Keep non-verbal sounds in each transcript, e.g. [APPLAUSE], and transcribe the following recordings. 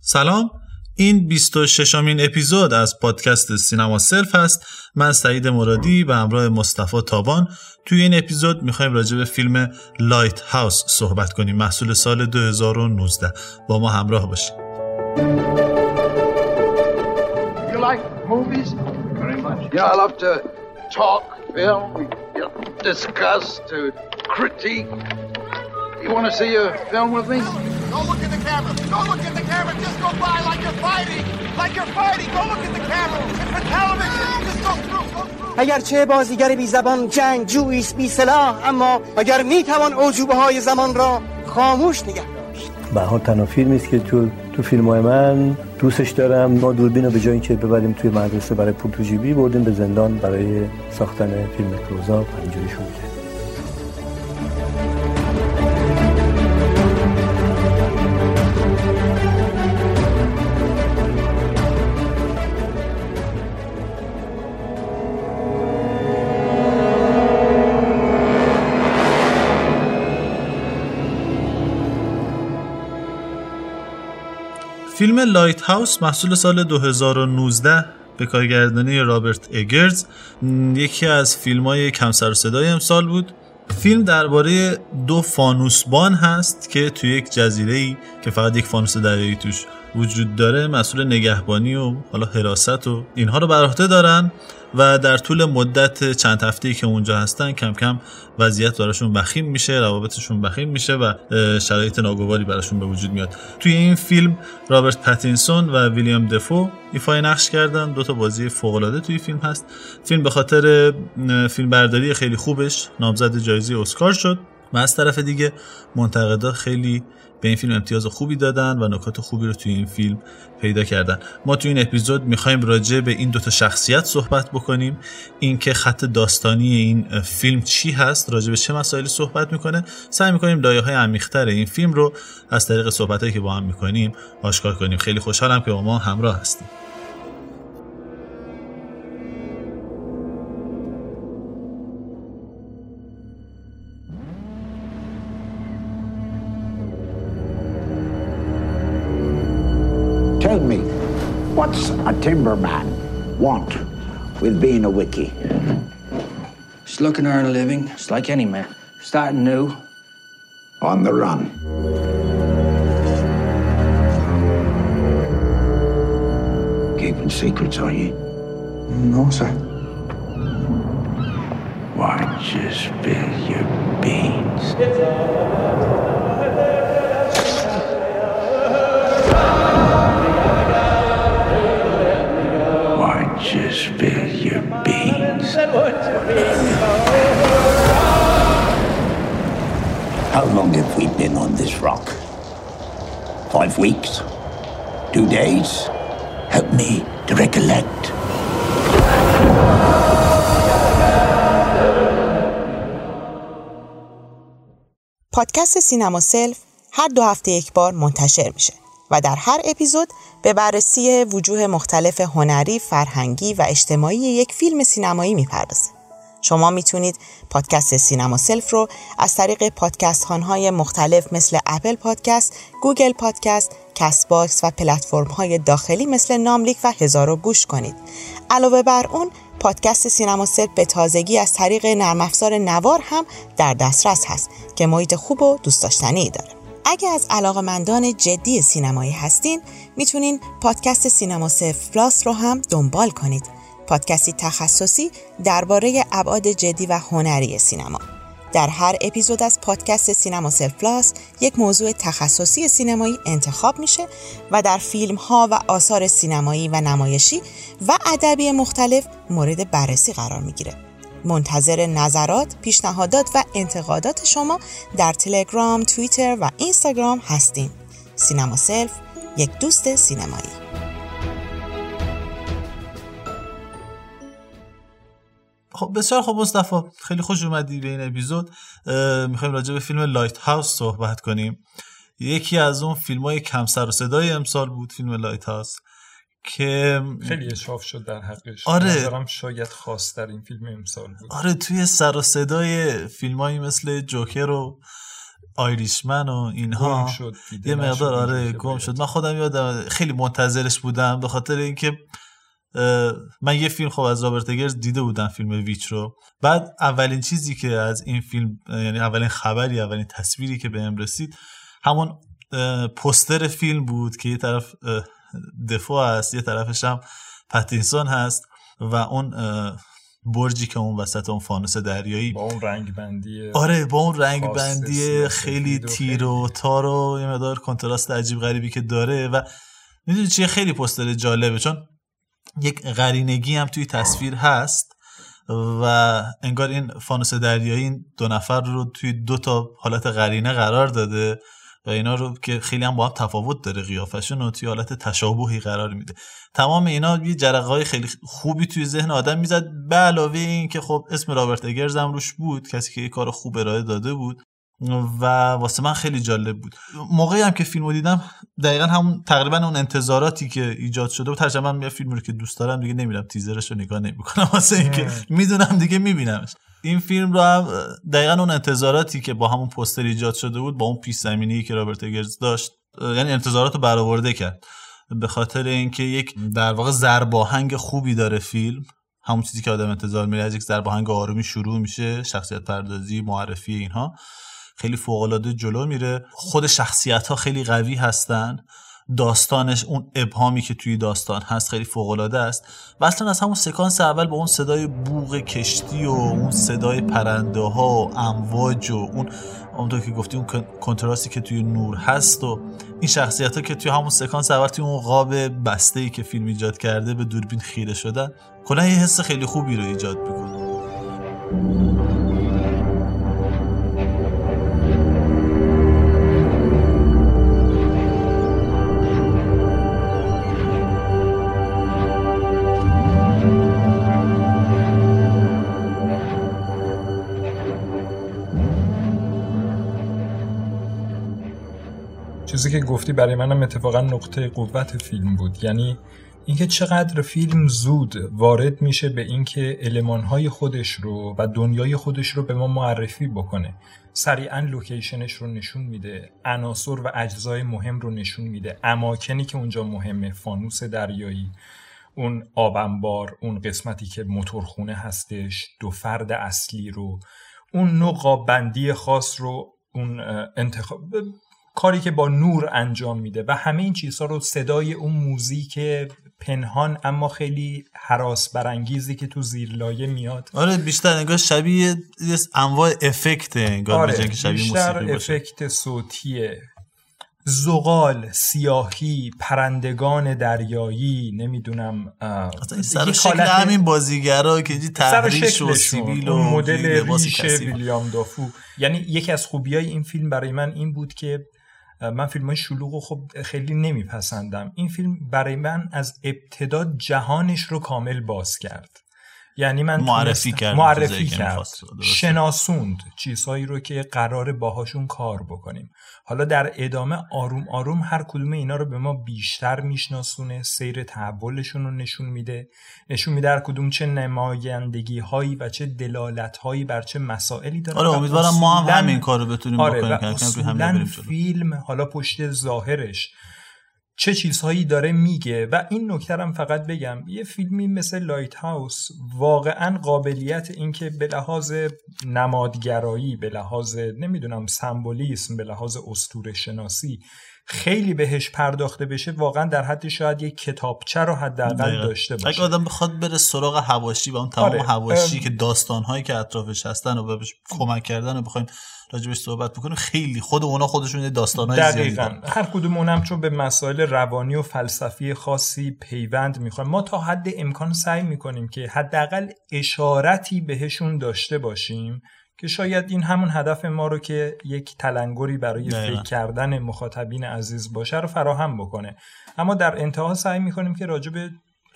سلام. این 26 امین اپیزود از پادکست سینما سلف هست. من سعید مرادی به همراه مصطفی تابان. توی این اپیزود می‌خوایم راجع به فیلم Lighthouse صحبت کنیم. محصول سال 2019 با ما همراه باشید. You like Don't look at the camera. Don't look at the camera. Just go by like you're fighting. Like you're fighting. Don't look at the camera. It's a television. Just go through. Go through. اگرچه بازیگر بی زبان جنگ جویس بی سلاح اما اگر می توان عجوبه های زمان را خاموش نگه به حال تنها فیلم است که تو تو فیلم های من دوستش دارم ما دوربین رو به جایی که ببریم توی مدرسه برای پورتو جیبی بردیم به زندان برای ساختن فیلم کلوزا پنجوری شده فیلم Lighthouse محصول سال 2019 به کارگردانی رابرت اگرز یکی از فیلم های کم سر و صدای امسال بود. فیلم درباره دو فانوسبان هست که توی یک جزیره ای که فقط یک فانوس دریایی توش وجود داره مسئول نگهبانی و حالا حراست و اینها رو بر عهده دارن. و در طول مدت چند هفته‌ای که اونجا هستن کم کم وضعیت براشون وخیم میشه روابطشون وخیم میشه و شرایط ناگواری براشون به وجود میاد. توی این فیلم رابرت پتینسون و ویلیام دفو ایفای نقش کردن. دو تا بازی فوق العاده توی فیلم هست. فیلم به خاطر فیلم برداری خیلی خوبش نامزد جایزه اسکار شد و از طرف دیگه منتقدا خیلی به این فیلم امتیاز خوبی دادن و نکات خوبی رو توی این فیلم پیدا کردن. ما توی این اپیزود می‌خوایم راجع به این دوتا شخصیت صحبت بکنیم. اینکه خط داستانی این فیلم چی هست راجع به چه مسائلی صحبت می‌کنه. سعی می‌کنیم لایه های عمیق‌تر این فیلم رو از طریق صحبتهایی که با هم می‌کنیم آشکار کنیم. خیلی خوشحالم که با ما همراه هستیم want with being a wiki? Just looking to earn a living, just like any man. Starting new. On the run. Keeping secrets, are you? No, sir. Why don't you spill your beans? How long have we been on this rock? Five weeks? Two days? Help me to recollect. پادکست سینما سلف هر دو هفته یک بار منتشر میشه و در هر اپیزود به بررسی وجوه مختلف هنری، فرهنگی و اجتماعی یک فیلم سینمایی می‌پردازه. شما می‌تونید پادکست سینما سلف رو از طریق پادکست های مختلف مثل اپل پادکست، گوگل پادکست، کست باکس و پلتفرم های داخلی مثل ناملیک و هزارو گوش کنید. علاوه بر اون پادکست سینما سلف به تازگی از طریق نرم افزار نوار هم در دسترس هست که محیط خوب و دوست داشتنی داره. اگه از علاقمندان جدی سینمایی هستین می‌تونین پادکست سینما سلف پلاس رو هم دنبال کنید. پادکستی تخصصی درباره ابعاد جدی و هنری سینما. در هر اپیزود از پادکست سینما سلف پلاس یک موضوع تخصصی سینمایی انتخاب میشه و در فیلم ها و آثار سینمایی و نمایشی و ادبی مختلف مورد بررسی قرار می‌گیره. منتظر نظرات، پیشنهادات و انتقادات شما در تلگرام، توییتر و اینستاگرام هستیم. سینما سلف یک دوست سینمایی. خب بسیار خب مصطفی. خیلی خوش اومدی به این اپیزود. می‌خوایم راجع به فیلم لایت هاوس صحبت کنیم. یکی از اون فیلم های کم سر و صدای امسال بود فیلم لایت هاوس که خیلی اجحاف شد در حقش. آره. به نظرم شاید خاص‌ترین فیلم امسال بود. آره توی سر و صدای فیلمایی مثل جوکر و آیریشمن و اینها شد، یه مقدار آره گم. شد. من خودم یادم خیلی منتظرش بودم به خاطر اینکه من یه فیلم خب از رابرت اگرز دیده بودم فیلم ویچ رو. بعد اولین چیزی که از این فیلم یعنی اولین خبری اولین تصویری که بهم رسید همون اه، پستر فیلم بود که یه طرف دفو هست یه طرفش هم پتینسون هست و اون برجی که اون وسط اون فانوس دریایی. با اون رنگ بندی آره با اون رنگ بندی خیلی تیره و تار و یه مقدار کنتراست عجیب غریبی که داره و می‌دونی چیه؟ خیلی پستر جالبه. چون یک قرینگی هم توی تصویر هست و انگار این فانوس دریایی این دو نفر رو توی دو تا حالت قرینه قرار داده و اینا رو که خیلی هم با هم تفاوت داره قیافشون و توی حالت تشابهی قرار میده. تمام اینا یه جرقه های خیلی خوبی توی ذهن آدم می‌زد به علاوه این که خب اسم رابرت اگرز هم روش بود کسی که یه کار خوب ارائه داده بود. و واسه من خیلی جالب بود. موقعی هم که فیلم رو دیدم دقیقا همون تقریبا اون انتظاراتی که ایجاد شده بود. ترجمه من یه فیلم رو که دوست دارم دیگه نمیرم تیزرش رو نگاه نمی‌کنم. واسه اینکه می‌دونم دیگه میبینمش. این فیلم رو هم دقیقا اون انتظاراتی که با همون پستر ایجاد شده بود با اون پیش زمینی که رابرت اگرز داشت یعنی انتظارات رو برآورده کرد. به خاطر اینکه یک در واقع ضرباهنگ خوبی داره فیلم. همون چیزی که آدم انتظار میره از یک ضرباهنگ آرومی شروع میشه شخصیت پردازی معرفی اینها. خیلی فوق العاده جلو میره. خود شخصیت ها خیلی قوی هستن. داستانش اون ابهامی که توی داستان هست خیلی فوق العاده است. و اصلا از همون سکانس اول با اون صدای بوغ کشتی و اون صدای پرنده ها و امواج و اون اونطور که گفتی اون کن- کنتراستی که توی نور هست و این شخصیت ها که توی همون سکانس اول توی اون قاب بسته ای که فیلم ایجاد کرده به دوربین خیره شدن کلا یه حس خیلی خوبی رو ایجاد می‌کنه. چیزی که گفتی برای منم اتفاقا نقطه قوت فیلم بود. یعنی اینکه چقدر فیلم زود وارد میشه به اینکه المانهای خودش رو و دنیای خودش رو به ما معرفی بکنه. سریعا لوکیشنش رو نشون میده عناصر و اجزای مهم رو نشون میده. اماکنی که اونجا مهمه فانوس دریایی اون آبنبار اون قسمتی که موتورخونه هستش دو فرد اصلی رو اون نوع بندی خاص رو اون انتخاب کاری که با نور انجام میده و همه این چیزها رو صدای اون موزیک پنهان اما خیلی حراس برانگیزی که تو زیر لایه میاد. آره بیشتر انگار شبیه یه انواع افکت انگار شبیه بیشتر موسیقی باشه. افکت صوتیه زغال سیاهی پرندگان دریایی نمی‌دونم اصلا سر شکل همین بازیگرا که اینجی تحریش و سیبیل و مدل ریش. ویلیام دافو. یعنی یکی از خوبیای این فیلم برای من این بود که من فیلم های شلوغ و خب خیلی نمیپسندم. این فیلم برای من از ابتدا جهانش رو کامل باز کرد. یعنی من معرفی تونستم- کرد معرفی کرد. شناسوند چیزهایی رو که قرار باهاشون کار بکنیم حالا در ادامه آروم آروم هر کدوم اینا رو به ما بیشتر میشناسونه سیر تحولشون رو نشون میده نشون میده هر کدوم چه نمایندگی هایی و چه دلالت هایی بر چه مسائلی داره آره امیدوارم ما هم همین کار رو بتونیم آره بکنیم. فیلم حالا پشت ظاهرش چه چیزهایی داره میگه و این نکته هم فقط بگم یه فیلمی مثل لایت هاوس واقعا قابلیت اینکه به لحاظ نمادگرایی به لحاظ نمی‌دونم سمبولیسم به لحاظ اسطوره شناسی خیلی بهش پرداخته بشه واقعا در حد شاید یک کتابچه رو حداقل. داشته باشه اگه آدم بخواد بره سراغ هواشی و اون تمام آره، هواشی ام. که داستانهایی که اطرافش هستن و بهش کمک کردن و بخوایم راجبش صحبت بکنیم خیلی خود اونا خودشون یه داستانهای زیادی دارن. هر کدوم اونم چون به مسائل روانی و فلسفی خاصی پیوند می‌خورن ما تا حد امکان سعی می‌کنیم که حداقل اشارتی بهشون داشته باشیم که شاید این همون هدف ما رو که یک تلنگری برای. فکر کردن مخاطبین عزیز باشه رو فراهم بکنه. اما در انتها سعی می‌کنیم که راجع به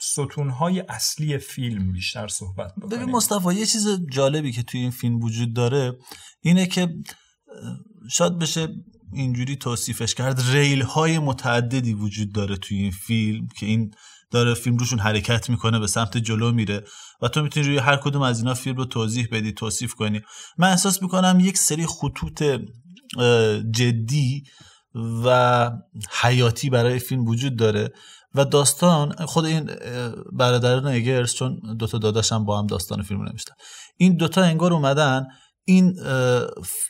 ستونهای اصلی فیلم بیشتر صحبت ببین بکنیم. مصطفی یه چیز جالبی که توی این فیلم وجود داره اینه که شاید بشه اینجوری توصیفش کرد ریل های متعددی وجود داره توی این فیلم که این داره فیلم روشون حرکت می‌کنه به سمت جلو میره و تو می‌تونی روی هر کدوم از اینا فیلم رو توضیح بدی توصیف کنی. من احساس می‌کنم یک سری خطوط جدی و حیاتی برای فیلم وجود داره. و داستان خود این برادران اگرز چون دوتا داداشم با هم داستان فیلم نمیشتن این دوتا انگار اومدن این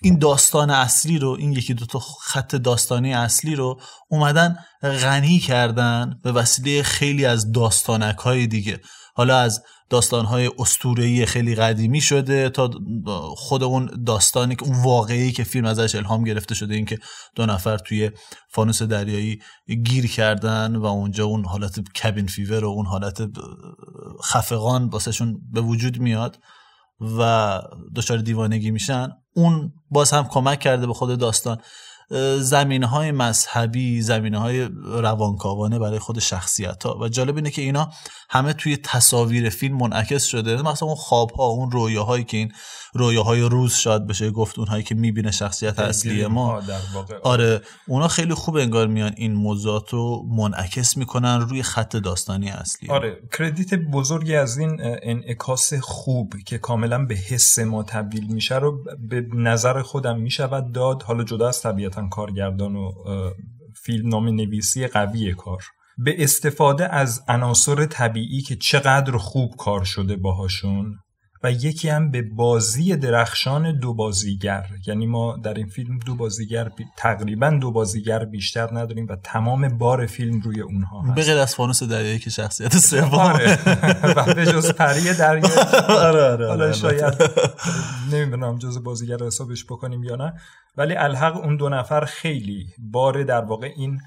این داستان اصلی رو این یکی دوتا خط داستانی اصلی رو اومدن غنی کردن به وسیله خیلی از داستانک های دیگه. حالا از داستانهای استورهی خیلی قدیمی شده تا خود اون داستانی که اون واقعی که فیلم ازش الهام گرفته شده این که دو نفر توی فانوس دریایی گیر کردن و اونجا اون حالت کبین فیور و اون حالت خفقان باسهشون به وجود میاد و دچار دیوانگی میشن. اون باز هم کمک کرده به خود داستان. زمینه های مذهبی زمینه های روانکاوانه برای خود شخصیت ها و جالب اینه که اینا همه توی تصاویر فیلم منعکس شده. مثلا اون خواب ها اون رویاهایی که این رویاهای روز شاید بشه گفت اونهایی که می‌بینه شخصیت اصلی ما. آره اونا خیلی خوب انگار میان این موضوعات رو منعکس می‌کنن روی خط داستانی اصلی. آره کردیت بزرگی از این انعکاس خوب که کاملا به حس ما تبدیل میشه رو به نظر خودم می‌شود داد. حالا جدا از طبیعتا کارگردان و فیلم نام نویسی قوی کار. به استفاده از عناصر طبیعی که چقدر خوب کار شده باهاشون و یکی هم به بازی درخشان دو بازیگر. یعنی ما در این فیلم دو بازیگر تقریبا دو بازیگر بیشتر نداریم و تمام بار فیلم روی اونها هست. به غیر از فانوس دریایی که شخصیت سوم. آره. [LAUGHS] و به جز پری دریایی [LAUGHS] آره آره حالا شاید نمی‌دونم جز بازیگر حسابش بکنیم یا نه. ولی الحق اون دو نفر خیلی بار در واقع این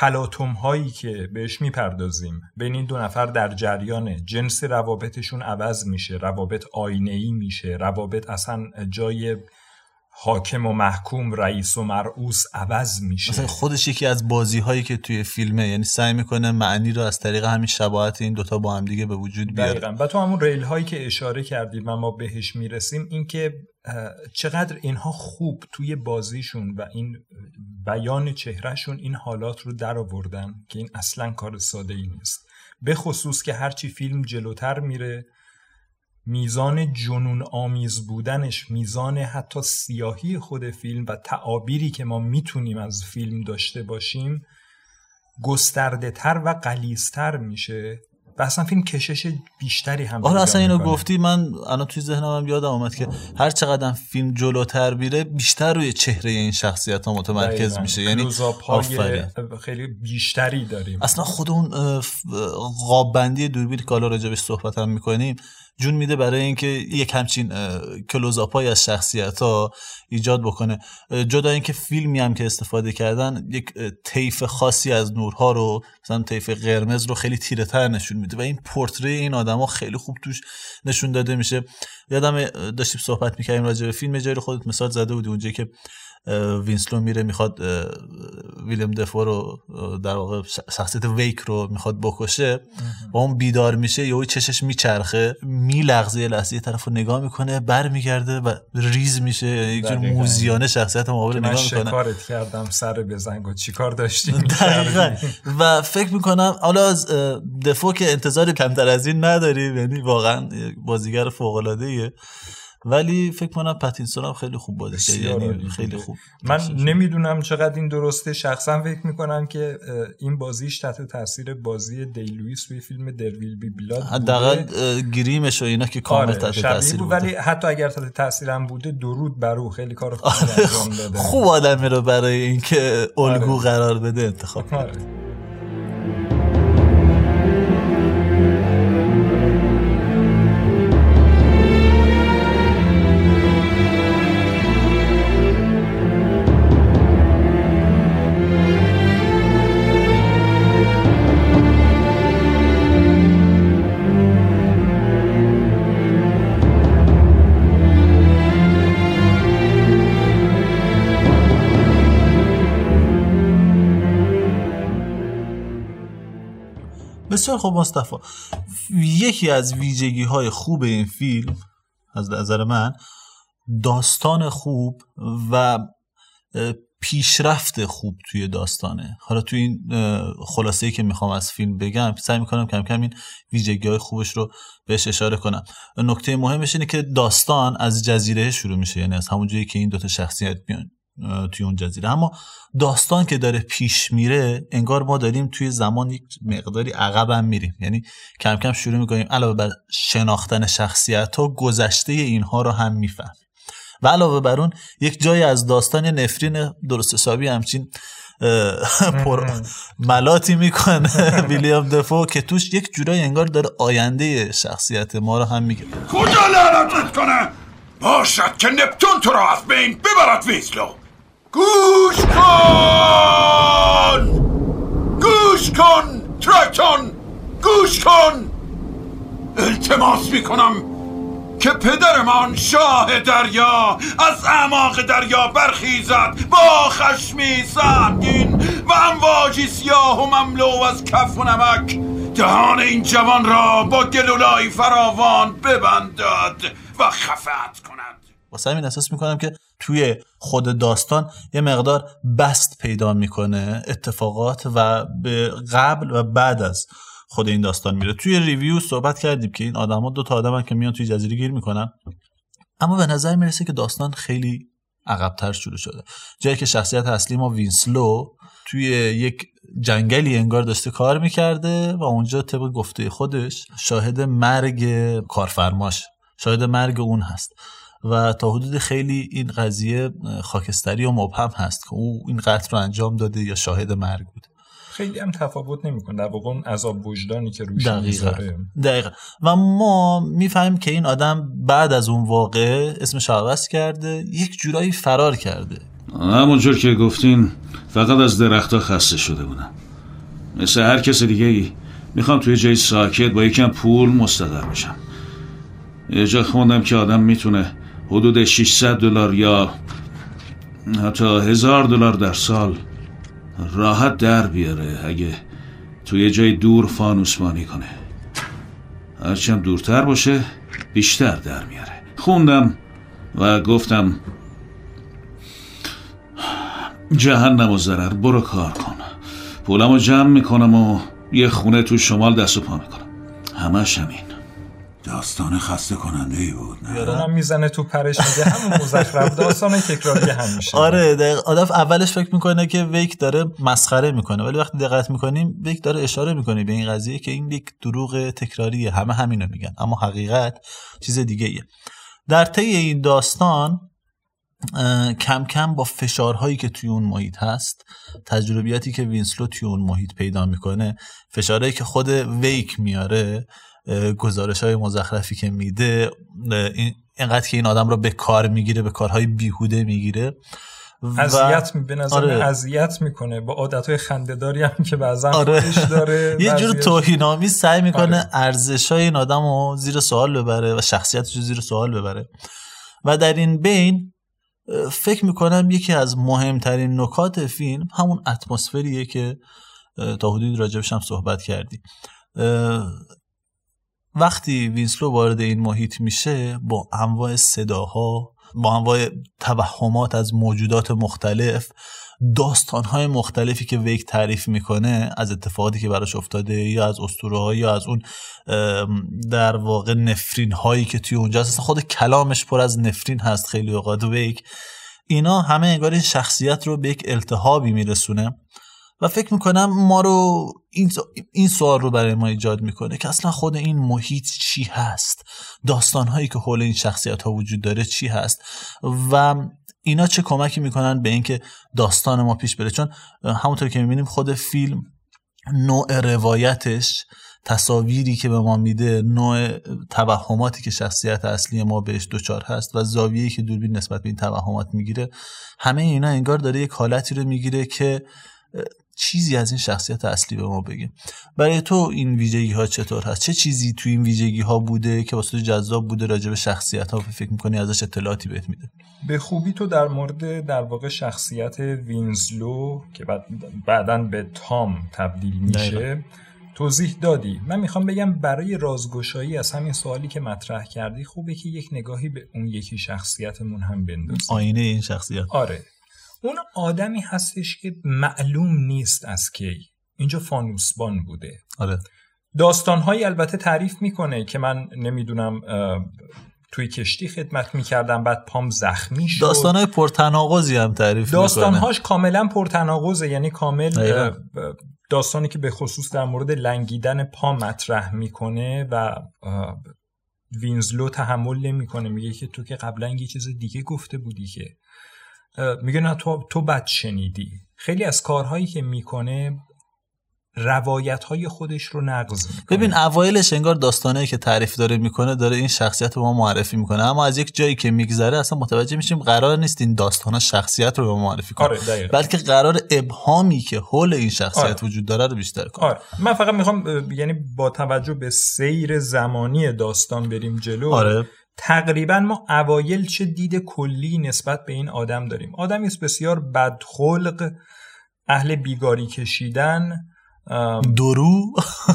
تلاتوم هایی که بهش می‌پردازیم. بین این دو نفر در جریان جنس روابطشون عوض میشه روابط آینه ای میشه روابط اصلا جای حاکم و محکوم رئیس و مرعوس عوض میشه. مثلا خودش یکی از بازی هایی که توی فیلمه یعنی سعی می‌کنه معنی رو از طریق همین شباهت این دوتا با هم دیگه به وجود بیاره. دقیقا. و تو همون ریل هایی که اشاره کردیم و ما بهش می‌رسیم این که چقدر اینها خوب توی بازیشون و این بیان چهرهشون این حالات رو در آوردن که این اصلا کار ساده ای نیست. به خصوص که هرچی فیلم جلوتر میره میزان جنون آمیز بودنش میزان حتی سیاهی خود فیلم و تعابیری که ما می‌تونیم از فیلم داشته باشیم گسترده تر و قلیزتر میشه و اصلا فیلم کشش بیشتری هم آره اصلا اینو گفتی من الان توی ذهنم هم یادم آمد که هر چقدر فیلم جلوتر میره بیشتر روی چهره این شخصیت ها متمرکز میشه. یعنی خیلی بیشتری داریم. اصلا خود اون قاب بندی دوربین که حالا راجبش صحبت هم می‌کنیم جون میده برای اینکه یک همچین close-up ای از شخصیت ها ایجاد بکنه. جدا اینکه فیلمی هم که استفاده کردن یک طیف خاصی از نورها رو مثلا طیف قرمز رو خیلی تیره تر نشون میده و این portrait ی این آدما خیلی خوب توش نشون داده میشه. یادم داشتیم صحبت می‌کردیم راجع به فیلم جای خودت مثال زده بودی اونجا که وینسلو میره می‌خواد ویلم دفو رو در واقع شخصیت ویک رو می‌خواد بکشه. و اون بیدار میشه یهو چشش میچرخه میلغزه یه لحظه یه طرف رو نگاه می‌کنه برمیگرده و ریز میشه. یک جور موزیانه شخصیت مقابل نگاه می‌کنه. شکارت کردم سر بزنگ و چیکار داشتی؟ [LAUGHS] دقیقا. و فکر می‌کنم حالا از دفو که انتظار کمتر از این نداریم یعنی واقعا بازیگر فوق العاده ولی فکر کنم پتینسون هم خیلی خوب بازی کرد یعنی خیلی خوب من نمی‌دونم چقدر این درسته. شخصا فکر می‌کنم که این بازیش تحت تاثیر بازی دیلویس توی فیلم درویل بی بلاد حداقل گریمش و اینا که کامل آره تحت تاثیر بود ولی حتی اگر تحت تاثیرم بوده درود بر او. خیلی کار خوب انجام داده. خوب آدمی رو برای اینکه الگو آره. قرار بده انتخاب آره. بسیار خوب مصطفی. یکی از ویژگی های خوب این فیلم از نظر من داستان خوب و پیشرفت خوب توی داستانه. حالا توی این خلاصه ای که می‌خوام از فیلم بگم سعی می‌کنم کم کم این ویژگی های خوبش رو بهش اشاره کنم. نکته مهمش اینه که داستان از جزیره شروع میشه یعنی از همون جایی که این دوتا شخصیت میان. توی اون جزیره. اما داستان که داره پیش میره انگار ما داریم توی زمان یک مقداری عقبم میریم. یعنی کم کم شروع می‌کنیم علاوه بر شناختن شخصیت ها گذشته اینها رو هم میفهم و علاوه بر اون یک جایی از داستان نفرین درست حسابی همچین [LAUGHS] پر ملاتی می‌کنه [LAUGHS] ویلیام دفو که توش یک جورایی انگار داره آینده شخصیت ما رو هم میگه کجا لعنتت کنه؟ باشد که نپتون تو را از بین ببرد ویسلو گوش کن! گوش کن ترایتون گوش کن! التماس می‌کنم که پدرمان شاه دریا از اعماق دریا برخیزد. با خشمی سهمگین و امواجی سیاه و مملو از کف و نمک. دهان این جوان را با گلولای فراوان ببندد و خفت کند. واسه همین احساس می‌کنم که توی خود داستان یه مقدار بسط پیدا می‌کنه اتفاقات و به قبل و بعد از خود این داستان میره. توی review صحبت کردیم که این آدما دو تا آدمن که میان توی جزیره گیر می‌کنن. اما به نظر می‌رسه که داستان خیلی عقبتر شروع شده. جایی که شخصیت اصلی ما وینسلو توی یک جنگلی انگار داشته کار می‌کرده و اونجا طبق گفته خودش شاهد مرگ کارفرماش شاهد مرگ اون هست. و تا حدود خیلی این قضیه خاکستری و مبهم هست که او این قتل رو انجام داده یا شاهد مرگ بود. خیلی هم تفاوت نمی‌کنه. در واقع اون عذاب وجدانی که روش دقیقا. دقیقا. و ما می‌فهمیم که این آدم بعد از اون واقع اسمش عوض کرده یک جورایی فرار کرده. همونجور که گفتین فقط از درختها خسته شده بودم مثل هر کس دیگه ای می‌خوام توی جای ساکت با یکم پول مستقر بشم. یه جا خوندم که آدم می‌تونه حدود 600 دلار یا حتی هزار دلار در سال راحت در بیاره اگه توی جای دور فانوسمانی کنه. هرچم دورتر باشه بیشتر در میاره. خوندم و گفتم جهنم و ضرر برو کار کن. پولم رو جمع می‌کنم و یه خونه تو شمال دست و پا می‌کنم. همش همین. داستان خسته کننده ای بود نه؟ یادم می‌زنه تو پرش میگه همون مزخرف داستان تکراری همیشه آره دقیق آدم اولش فکر می‌کنه که ویک داره مسخره می‌کنه ولی وقتی دقت می‌کنیم ویک داره اشاره می‌کنه به این قضیه که این یک دروغ تکراریه. همه همینو میگن اما حقیقت چیز دیگه ایه در طی این داستان کم کم با فشارهایی که توی اون محیط هست تجربیاتی که وینسلو توی اون محیط پیدا می‌کنه فشارهایی که خود ویک میاره گزارش های مزخرفی که میده اینقدر که این آدم رو به کار می‌گیره به کارهای بیهوده می‌گیره اذیت به نظر آره. اذیت می‌کنه با عادت های خندهداری هم که بعضا آره. داره [LAUGHS] یه جور توهینامی سعی می‌کنه آره. ارزش های این آدم رو زیر سوال ببره و شخصیتش رو زیر سوال ببره و در این بین فکر می‌کنم یکی از مهمترین نکات فیلم همون اتمسفریه که تا حدود راجبش هم صحبت کردی وقتی وینسلو وارد این محیط میشه با انواع صداها با انواع توهمات از موجودات مختلف داستانهای مختلفی که ویک تعریف می‌کنه از اتفاقاتی که براش افتاده یا از اسطوره یا از اون در واقع نفرین هایی که توی اونجا هست. خود کلامش پر از نفرین هست خیلی اوقات. ویک اینا همه انگار این شخصیت رو به یک التهابی میرسونه. و فکر می‌کنم ما رو این, این سوال رو برای ما ایجاد می‌کنه که اصلا خود این محیط چی هست؟ داستانهایی که حول این شخصیت ها وجود داره چی هست؟ و اینا چه کمکی می‌کنن به اینکه داستان ما پیش بره؟ چون همونطور که می‌بینیم خود فیلم نوع روایتش تصاویری که به ما میده نوع توهماتی که شخصیت اصلی ما بهش دچار هست و زاویه‌ای که دوربین نسبت به این توهمات می‌گیره همه اینا انگار داره یک حالتی رو می‌گیره که چیزی از این شخصیت اصلی به ما بگیم برای تو این ویژگی ها چطور هست؟ چه چیزی تو این ویژگی ها بوده که واسه جذاب بوده راجع به شخصیت ها فکر می‌کنی ازش اطلاعاتی بهت میده؟ به خوبی تو در مورد در واقع شخصیت وینزلو که بعد بعدا به تام تبدیل میشه توضیح دادی. من می‌خوام بگم برای رازگشایی از همین سوالی که مطرح کردی خوبه که یک نگاهی به اون یکی شخصیتمون هم بندازیم آینه این شخصیت. آره. اون آدمی هستش که معلوم نیست از کی. اینجا فانوسبان بوده. آره. داستانهایی البته تعریف می‌کنه که من نمی‌دونم توی کشتی خدمت می‌کردم بعد پام زخمی شد. داستانهای پرتناقضی هم تعریف داستانهاش کاملا پرتناقضه یعنی کامل داستانی که به خصوص در مورد لنگیدن پا مطرح می‌کنه و وینزلو تحمل نمی‌کنه. میگه که تو که قبلا یه چیز دیگه گفته بودی که میگه نه تو تو بد شنیدی. خیلی از کارهایی که می‌کنه روایت های خودش رو نقض می‌کنه. ببین اوایلش انگار داستانه که تعریف داره می‌کنه داره این شخصیت رو ما معرفی می‌کنه. اما از یک جایی که میگذره اصلا متوجه میشیم قرار نیست این داستان شخصیت رو به ما معرفی کنه. آره بلکه قرار ابهامی که حول این شخصیت آره. وجود داره رو بیشتر کنه. آره. من فقط می‌خوام یعنی با توجه به سیر زمانی داستان بریم جلو. آره. تقریبا ما اوایل چه دید کلی نسبت به این آدم داریم. آدمی است بسیار بدخلق اهل بیگاری کشیدن درو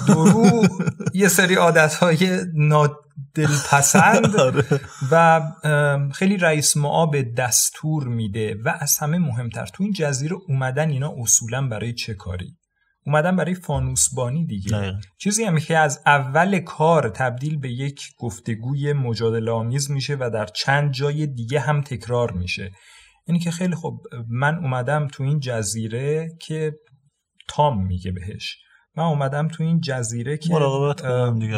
درو [LAUGHS] یه سری عادت های نادلپسند و خیلی رئیس معاب دستور میده و از همه مهمتر تو این جزیره اومدن اینا اصولا برای چه کاری؟ اومدن برای فانوسبانی دیگه. چیزی هم که از اول کار تبدیل به یک گفتگوی مجادله آمیز میشه و در چند جای دیگه هم تکرار میشه. اینی که خیلی خب من اومدم تو این جزیره که تام میگه بهش. من اومدم تو این جزیره که مراقبت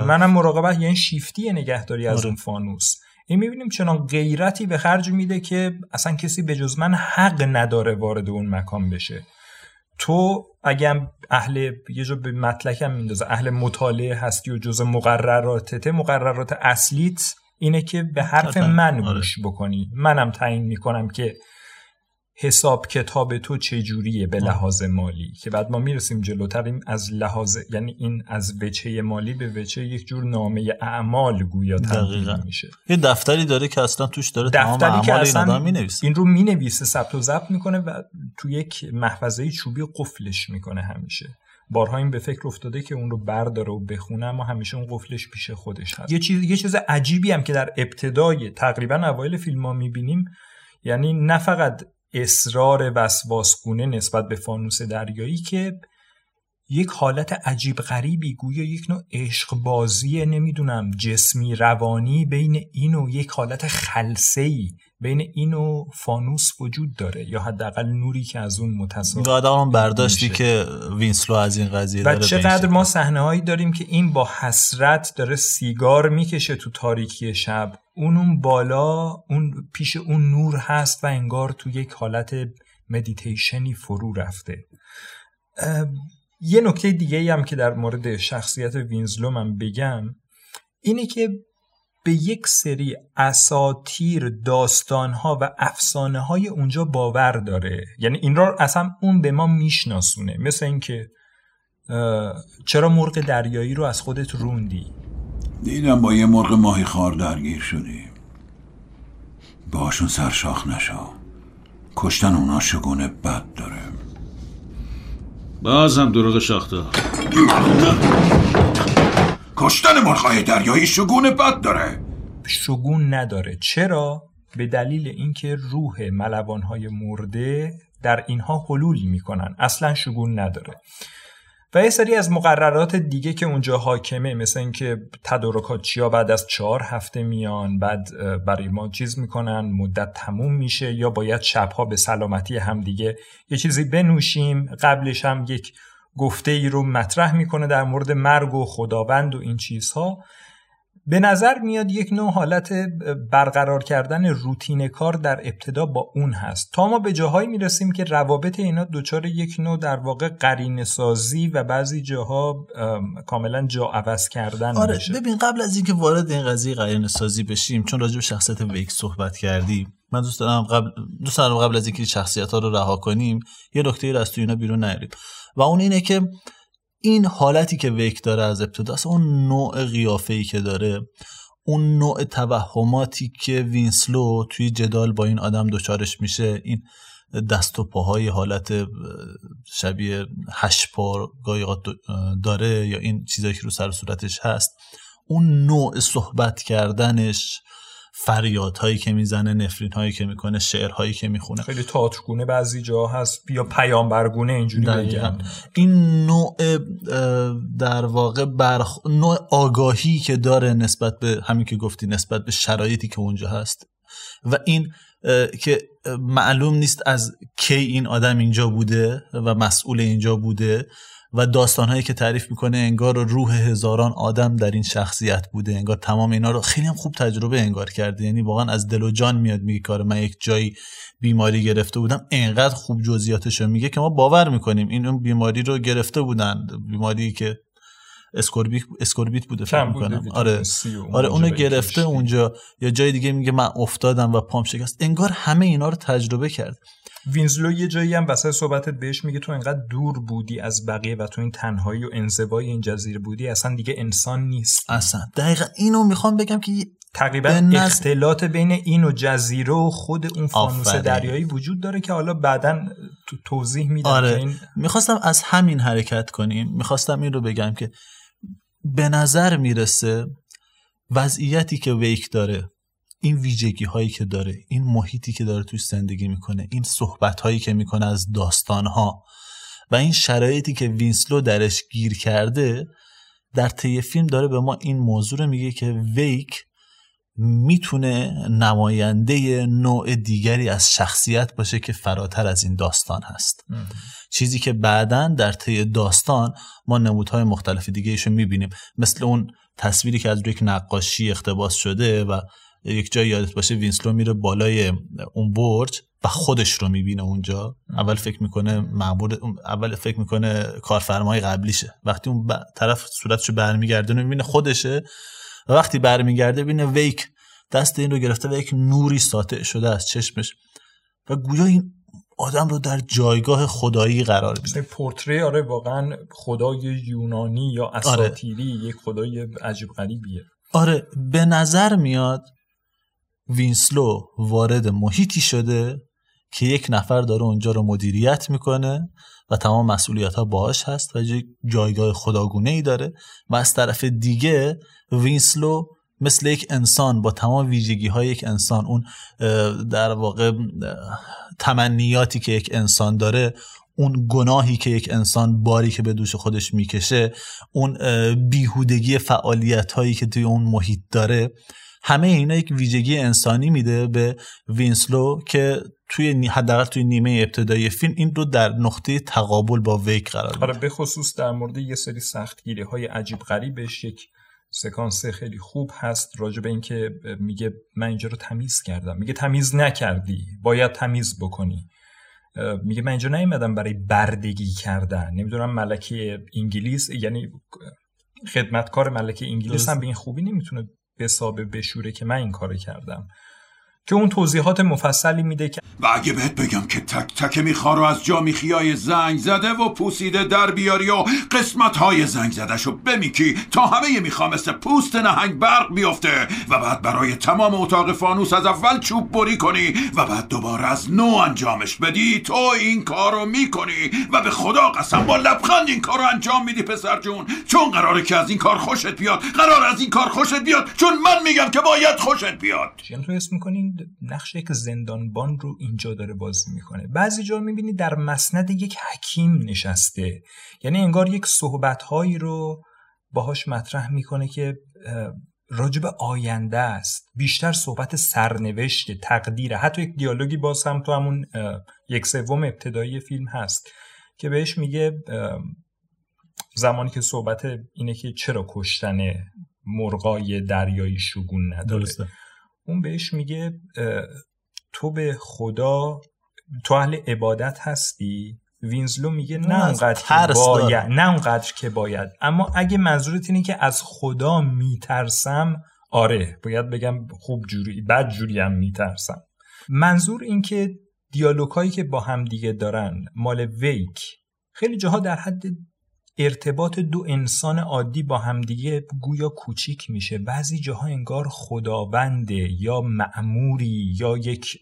منم مراقبت یعنی شیفتی نگهداری از اون فانوس. این می‌بینیم چنان غیرتی به خرج میده که اصلا کسی به جز من حق نداره وارد اون مکان بشه. تو اگه اهل یه جو به مطلقم میندازه. اهل مطالعه هستی و جز مقرراتته. مقررات اصلیت اینه که به حرف من گوش بکنی. منم تعیین می‌کنم که حساب کتاب تو چجوریه به لحاظ مالی؟ که بعد ما می‌رسیم جلوتر از لحاظ یعنی این از وچه مالی به وچه یک جور نامه اعمال گویا تبدیل میشه. یه دفتری داره که اصلا توش داره دفتری که اصلا این, این رو می‌نویسه ثبت و ضبط می‌کنه و تو یک محفظه چوبی قفلش می‌کنه همیشه. بارها این به فکر افتاده که اون رو برداره و بخونه اما همیشه اون قفلش پیش خودش هست. یه چیز یه چیز عجیبی هم که در ابتدای تقریبا اوایل فیلم ها می‌بینیم یعنی نه فقط اصرار وسواسگونه نسبت به فانوس دریایی که یک حالت عجیب غریبی گویا یک نوع عشق بازی نمی‌دونم جسمی روانی بین این و یک حالت خلسهی بین این و فانوس وجود داره یا حداقل نوری که از اون متصادف اون برداشتی که وینسلو از این قضیه داره و چقدر ما صحنه هایی داریم که این با حسرت داره سیگار می‌کشه تو تاریکی شب. اون اون بالا اون پیش اون نور هست و انگار تو یک حالت مدیتیشنی فرو رفته. یه نکته دیگه هم که در مورد شخصیت وینزلو من بگم اینه که به یک سری اساطیر داستانها و افسانه های اونجا باور داره. یعنی این را اصلا اون به ما میشناسونه. مثل اینکه چرا مرغ دریایی رو از خودت روندی؟ دیدم با یه مرغ ماهی خار درگیر شدی. باشون سرشاخ نشا کشتن اونا شگونه بد داره؟ بازم دروغ شاخته کشتن مرغای دریایی شگون بد داره. شگون نداره. چرا؟ به دلیل اینکه روح ملوانهای مرده در اینها حلول می‌کنن. اصلا شگون نداره. و یه سری از مقررات دیگه که اونجا حاکمه مثل اینکه تدارکات چیا بعد از چهار هفته میان بعد برای ما چیز می‌کنن مدت تموم میشه یا باید شبها به سلامتی همدیگه یه چیزی بنوشیم قبلش هم یک گفته ای رو مطرح می‌کنه در مورد مرگ و خداوند و این چیزها. به نظر میاد یک نوع حالت برقرار کردن روتین کار در ابتدا با اون هست. تا ما به جاهایی می‌رسیم که روابط اینا دچار یک نوع در واقع قرین سازی و بعضی جاها کاملا جا عوض کردن آره ببین قبل از اینکه وارد این قضیه قرین سازی بشیم چون راجع به شخصیت ویک صحبت کردیم من دوست دارم قبل دوست دارم قبل از اینکه شخصیت ها رو رها کنیم یه نکته را از تو اینا بیرون نیاریم. و اون اینه که این حالتی که ویک داره از ابتدا اون نوع قیافه ای که داره اون نوع توهماتی که وینسلو توی جدال با این آدم دچارش میشه این دست و پاهای حالت شبیه هشت پا داره یا این چیزایی که رو سر صورتش هست اون نوع صحبت کردنش فریادهایی که می‌زنه نفرین هایی که می‌کنه شعرهایی که می‌خونه. خیلی تئاترگونه بعضی جا هست. یا پیامبرگونه اینجوری بگم. این نوع در واقع برخ... نوع آگاهی که داره نسبت به همین که گفتی نسبت به شرایطی که اونجا هست. و این که معلوم نیست از کی این آدم اینجا بوده و مسئول اینجا بوده. و داستانهایی که تعریف می‌کنه انگار روح هزاران آدم در این شخصیت بوده انگار تمام اینا رو خیلی هم خوب تجربه انگار کرده. یعنی واقعا از دل و جان میاد میگه کار من یک جایی بیماری گرفته بودم. انقدر خوب جزئیاتش رو میگه که ما باور می‌کنیم این اون بیماری رو گرفته بودن. بیماری که اسکوربیت اسکوربیت بوده فکر می‌کنم. آره. آره اونو گرفته اونجا. یا جای دیگه میگه من افتادم و پام شکست. انگار همه اینا رو تجربه کرد. وینزلو یه جایی هم وسط صحبتت بهش میگه تو انقدر دور بودی از بقیه و تو این تنهایی و انزوای این جزیره بودی اصلا دیگه انسان نیست. اصلا. دقیقا اینو می‌خوام بگم که تقریبا نز... اختلاط بین این و جزیره و خود اون فانوس دریایی وجود داره که حالا بعدا تو توضیح میدم آره. این... می‌خواستم از همین حرکت کنیم. می‌خواستم این رو بگم که به نظر می‌رسه وضعیتی که ویک داره این ویژگی هایی که داره این محیطی که داره توش زندگی می‌کنه این صحبت هایی که می‌کنه از داستان ها و این شرایطی که وینسلو درش گیر کرده در طی فیلم داره به ما این موضوع رو میگه که ویک می‌تونه نماینده نوع دیگری از شخصیت باشه که فراتر از این داستان هست. چیزی که بعدا در طی داستان ما نمودهای مختلف دیگه ایشو می‌بینیم. مثل اون تصویری که از روی یک نقاشی اقتباس شده و یک جای یادت باشه وینسلو میره بالای اون برج و خودش رو می‌بینه اونجا. اول فکر می‌کنه معمول اول فکر می‌کنه کارفرمای قبلیشه. وقتی اون طرف صورتشو برمیگردونه می‌بینه خودشه و وقتی برمیگرده ببینه ویک دست این رو گرفته و یک نوری ساطع شده از چشمش. و گویا این آدم رو در جایگاه خدایی قرار میده. پورتری آره واقعا خدای یونانی یا اساطیری آره. یک خدای عجیب غریبیه. آره به نظر میاد وینسلو وارد محیطی شده که یک نفر داره اونجا رو مدیریت می‌کنه و تمام مسئولیت ها باهاش هست و جایگاه خداگونه ای داره و از طرف دیگه وینسلو مثل یک انسان با تمام ویژگی های یک انسان اون در واقع تمنیاتی که یک انسان داره اون گناهی که یک انسان باری که به دوش خودش می‌کشه اون بیهودگی فعالیت هایی که توی اون محیط داره همه اینا یک ویژگی انسانی میده به وینسلو که توی حداقل توی نیمه ابتدایی فیلم این رو در نقطه تقابل با ویک قرار میده. آره به خصوص در مورد یه سری سختگیری های عجیب غریبش یک سکانس خیلی خوب هست راجع به اینکه میگه من اینجا رو تمیز کردم. میگه تمیز نکردی باید تمیز بکنی. میگه من اینجا نیومدم برای بردگی کردن. نمی‌دونم ملکه انگلیس یعنی خدمتکار ملکه انگلیس هم به این خوبی نمی‌تونه حساب بشوره که من این کار کردم. که اون توضیحات مفصلی میده که و اگه بهت بگم که تک تک میخوارو از جا میخیای زنگ زده و پوسیده در بیاری و قسمت های زنگ زده شو بمیکی تا همه میخوا مثل پوست نهنگ برق بیفته و بعد برای تمام اتاق فانوس از اول چوب بری کنی و بعد دوباره از نو انجامش بدی تو این کارو می‌کنی و به خدا قسم با لبخند این کارو انجام میدی پسر جون. چون قراره که از این کار خوشت بیاد قرار از این کار خوشت بیاد. چون من میگم که باید خوشت بیاد. تو اسم می‌کنی؟ نقش یک زندانبان رو اینجا داره بازی می‌کنه. بعضی جا می‌بینی در مسند یک حکیم نشسته. یعنی انگار یک صحبتهایی رو باهاش مطرح می‌کنه که راجب آینده است. بیشتر صحبت سرنوشت تقدیره حتی یک دیالوگی باز هم تو همون یک سوم ابتدایی فیلم هست که بهش میگه زمانی که صحبت اینه که چرا کشتن مرغای دریایی شگون نداره. درسته. اون بهش میگه تو به خدا تو اهل عبادت هستی؟ وینزلو میگه نه اونقدر که باید نه اونقدر که باید. اما اگه منظورت اینه که از خدا میترسم آره باید بگم خوب جوری بد جوری هم میترسم. منظور این که دیالوگایی که با هم دیگه دارن مال ویک خیلی جاها در حد ارتباط دو انسان عادی با همدیگه گویا کوچیک میشه. بعضی جاها انگار خداونده یا معموری یا یک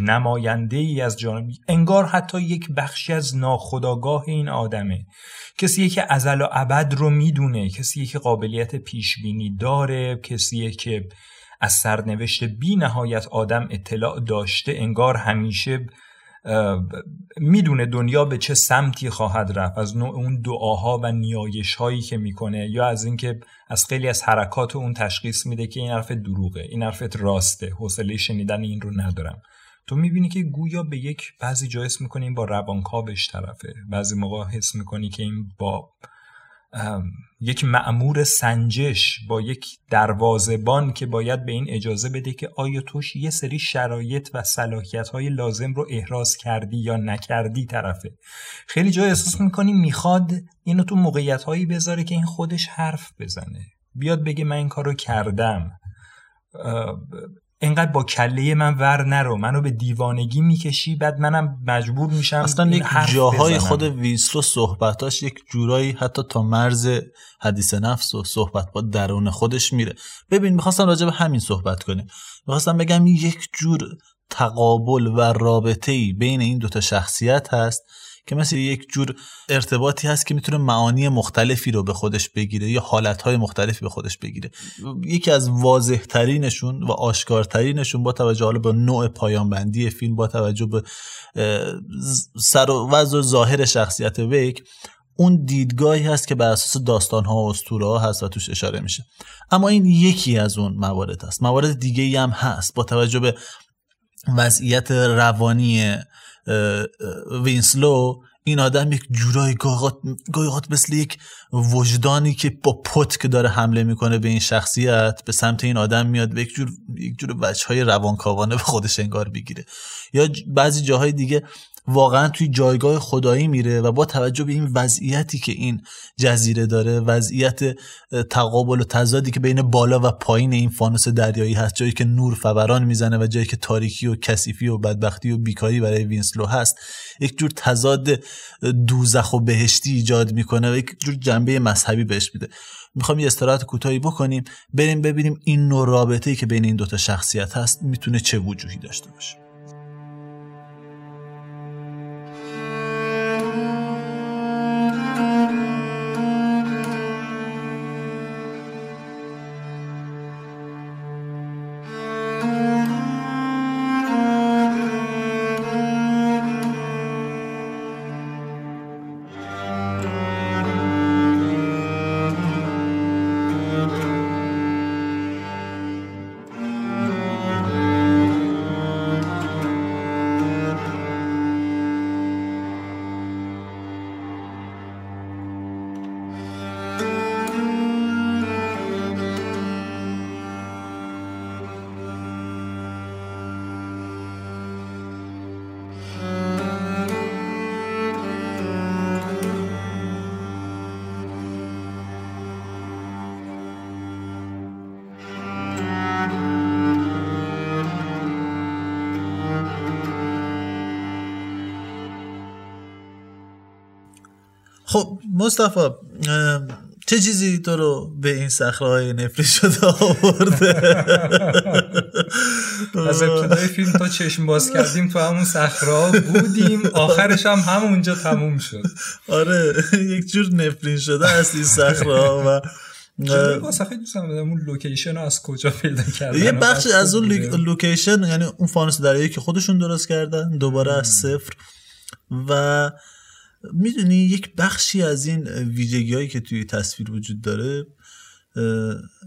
نماینده ای از جانب انگار حتی یک بخشی از ناخداگاه این آدمه. کسی که ازل و ابد رو می‌دونه کسی که قابلیت پیش بینی داره کسی که از سرنوشت بی نهایت آدم اطلاع داشته انگار همیشه می‌دونه دنیا به چه سمتی خواهد رفت از نوع اون دعاها و نیایش هایی که می‌کنه یا از اینکه از خیلی از حرکات اون تشخیص میده که این حرف دروغه این حرفت راسته حوصله شنیدن این رو ندارم. تو می‌بینی که گویا به یک بعضی جا حس می‌کنی این با روانکاوش طرفه. بعضی موقع حس می‌کنی که این با یک معمور سنجش با یک دروازبان که باید به این اجازه بده که آیا توش یه سری شرایط و صلاحیت های لازم رو احراز کردی یا نکردی طرفه. خیلی جا احساس می‌کنی می‌خواد اینو تو موقعیت هایی بذاره که این خودش حرف بزنه. بیاد بگه من این کار رو کردم اینقدر با کله من ور نرو منو به دیوانگی می‌کشی بعد منم مجبور میشم اصلا یک جاهای خود وینسلو صحبتاش یک جورایی حتی تا مرز حدیث نفس و صحبت با درون خودش میره. ببین می‌خواستم راجع به همین صحبت کنیم. می‌خواستم بگم یک جور تقابل و رابطه ای بین این دوتا شخصیت هست که مثل یک جور ارتباطی هست که می‌تونه معانی مختلفی رو به خودش بگیره یا حالتهای مختلفی به خودش بگیره. یکی از واضح ترینشون و آشکارترینشون با توجه حالا به نوع پایانبندی فیلم با توجه به سر و وضع ظاهر شخصیت ویک اون دیدگاهی هست که بر اساس داستان ها و اسطوره ها هست و توش اشاره میشه. اما این یکی از اون موارد هست موارد دیگه ای هم هست. با توجه به وضعیت روانی وینسلو این آدم یک جورایی گاهات مثل یک وجدانی که با پت که داره حمله می‌کنه به این شخصیت به سمت این آدم میاد به یک جور یک جور وجه های روانکاوانه به خودش انگار بگیره یا بعضی جاهای دیگه واقعا توی جایگاه خدایی میره و با توجه به این وضعیتی که این جزیره داره وضعیت تقابل و تضادی که بین بالا و پایین این فانوس دریایی هست جایی که نور فوران می‌زنه و جایی که تاریکی و کثیفی و بدبختی و بیکاری برای وینسلو هست یک جور تضاد دوزخ و بهشتی ایجاد می‌کنه و یک جور جنبه مذهبی بهش میده. می‌خوام یه استراحت کوتاهی بکنیم بریم ببینیم این نوع رابطه‌ای که بین این دوتا شخصیت هست می‌تونه چه وجوهی داشته باشه. مصطفی چه چیزی تو رو به این صخره نفرین شده آورده؟ از ابتدای فیلم تا چشم باز کردیم تو همون صخره بودیم. آخرش هم همونجا تموم شد. آره یک جور نفرین شده از این صخره و واسه خیلی دوستم اون لوکیشن از کجا پیدا کردن یه بخش از اون لوکیشن یعنی اون فانوس دریایی که خودشون درست کردن دوباره از صفر. و می‌دونی یک بخشی از این ویژگی هایی که توی تصویر وجود داره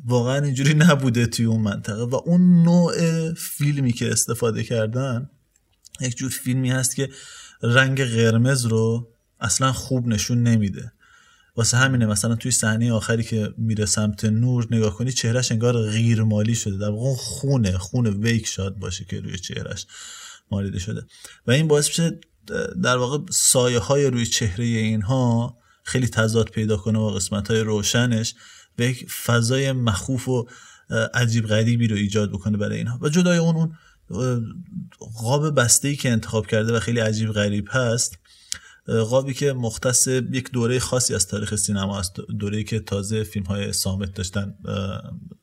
واقعا اینجوری نبوده توی اون منطقه. و اون نوع فیلمی که استفاده کردن یک جور فیلمی هست که رنگ قرمز رو اصلا خوب نشون نمیده. واسه همینه مثلا توی صحنه آخری که میره سمت نور نگاه کنی چهرش انگار غیر مالی شده. در واقع خونه خونه ویک شاد باشه که روی چهرش مالیده شده. و این باعث میشه در واقع سایه های روی چهره اینها خیلی تضاد پیدا کنه و قسمت های روشنش به یک فضای مخوف و عجیب غریبی رو ایجاد بکنه برای اینها. و جدای اون اون قاب بسته ای که انتخاب کرده و خیلی عجیب غریب هست قابی که مختص یک دوره خاصی از تاریخ سینما است. دوره که تازه فیلم های سامت داشتن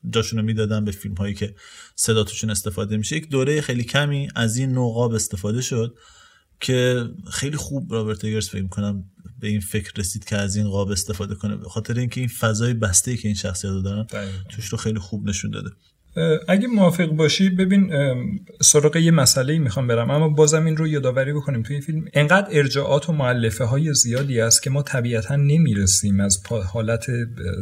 جاشون رو می‌دادن به فیلم هایی که صدا توشون استفاده میشه. یک دوره خیلی کمی از این نوع قاب استفاده شد. که خیلی خوب رابرت ایگرز فکر کنم به این فکر رسید که از این قاب استفاده کنه به خاطر اینکه این فضای بسته ای که این شخصیت رو دارن توش رو خیلی خوب نشون داده. اگه موافق باشی ببین سراغ یه مسئله می‌خوام برم. اما بازم این رو یادآوری بکنیم. توی فیلم انقدر ارجاعات و معلفه های زیادی است که ما طبیعتا نمی‌رسیم از حالت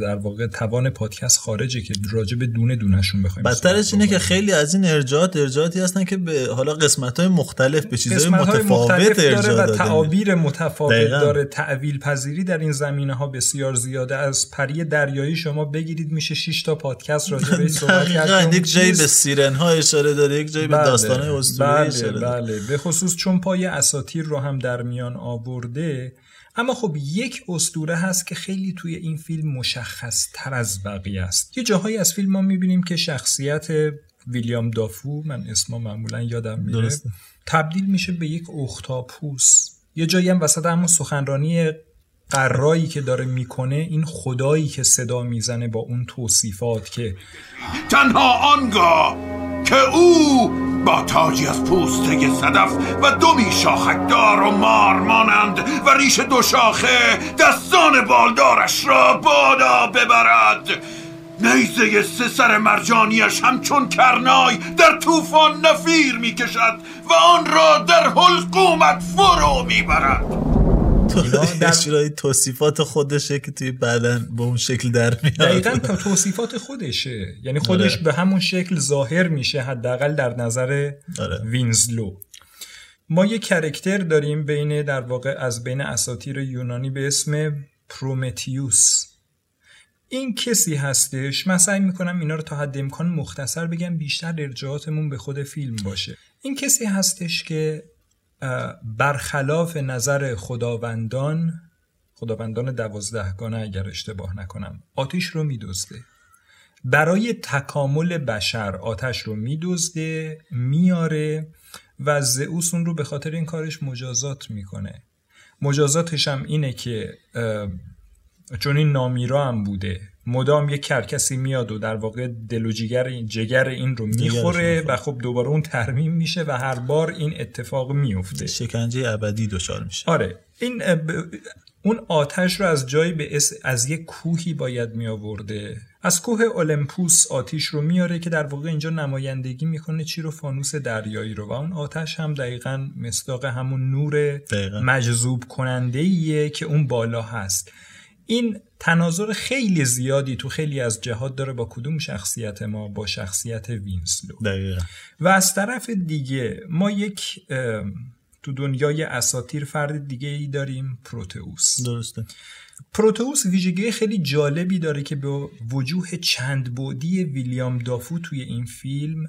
در واقع توان پادکست خارجه که راجع به دونه دونهشون بخوایم بدترش اینه که خیلی از این ارجاعات ارجاعاتی هستن که به حالا قسمت های مختلف به چیزهای متفاوت ارجاع داره و تعابیر متفاوت داره. تعویل پذیری در این زمینه ها بسیار زیاده. از پری دریایی شما بگیرید میشه 6 تا پادکست راجع به صحبت کرد. یک جایی به سیرن ها اشاره داره یک جایی بله. به داستان اسطوره بله. اشاره داره بله به خصوص چون پای اساتیر رو هم در میان آورده اما خب یک اسطوره هست که خیلی توی این فیلم مشخص تر از بقیه است یه جاهایی از فیلم ما می‌بینیم که شخصیت ویلیام دافو من اسما معمولا یادم میره درسته. تبدیل میشه به یک اختاپوس یه جایی هم وسط همون سخنرانی قرایی که داره می‌کنه این خدایی که صدا می‌زنه با اون توصیفات که تنها آنگاه که او با تاجی از پوسته صدف و دومی شاخکدار و مار مانند و ریش دو شاخه دستان بالدارش را بادا ببرد. نیزه سه سر مرجانیش همچون کرنای در طوفان نفیر می‌کشد و آن را در حلقومت فرو می‌برد. اجرای توصیفات خودشه که توی بعدا به اون شکل در میاد. دقیقا توصیفات خودشه. یعنی خودش آره. به همون شکل ظاهر میشه حداقل در نظر آره. وینزلو. ما یه کرکتر داریم بین در واقع از بین اساطیر یونانی به اسم پرومتیوس. این کسی هستش. من سعی می‌کنم اینا رو تا حد امکان مختصر بگم بیشتر ارجاعاتمون به خود فیلم باشه. این کسی هستش که برخلاف نظر خداوندان خداوندان دوازدهگانه اگر اشتباه نکنم آتیش رو میدزده. برای تکامل بشر آتش رو میدزده میاره و زئوس اون رو به خاطر این کارش مجازات می‌کنه. مجازاتش هم اینه که چون این نامیرا هم بوده. مدام یک کرکسی میاد و در واقع دل و جگر این جگر این رو می‌خوره و خب دوباره اون ترمیم میشه و هر بار این اتفاق میفته. شکنجه ابدی دچار میشه. آره. این اون آتش رو از جایی به اس... از یک کوهی باید می آورده از کوه اولمپوس آتیش رو میاره که در واقع اینجا نمایندگی می‌کنه چی رو؟ فانوس دریایی رو. و اون آتش هم دقیقا مصداق همون نور دقیقا. مجذوب کننده ایه که اون بالا هست. این تناظر خیلی زیادی تو خیلی از جهات داره با کدوم شخصیت ما؟ با شخصیت وینسلو. دقیقا. و از طرف دیگه ما یک تو دنیای اساطیر فرد دیگه ای داریم پروتئوس. درسته. پروتئوس ویژگی خیلی جالبی داره که به وجوه چند بودی ویلیام دافو توی این فیلم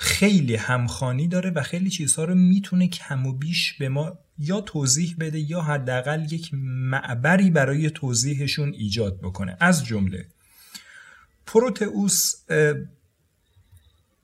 خیلی همخانی داره و خیلی چیزها رو می‌تونه کم و بیش به ما یا توضیح بده یا حداقل یک معبری برای توضیحشون ایجاد بکنه. از جمله پروتئوس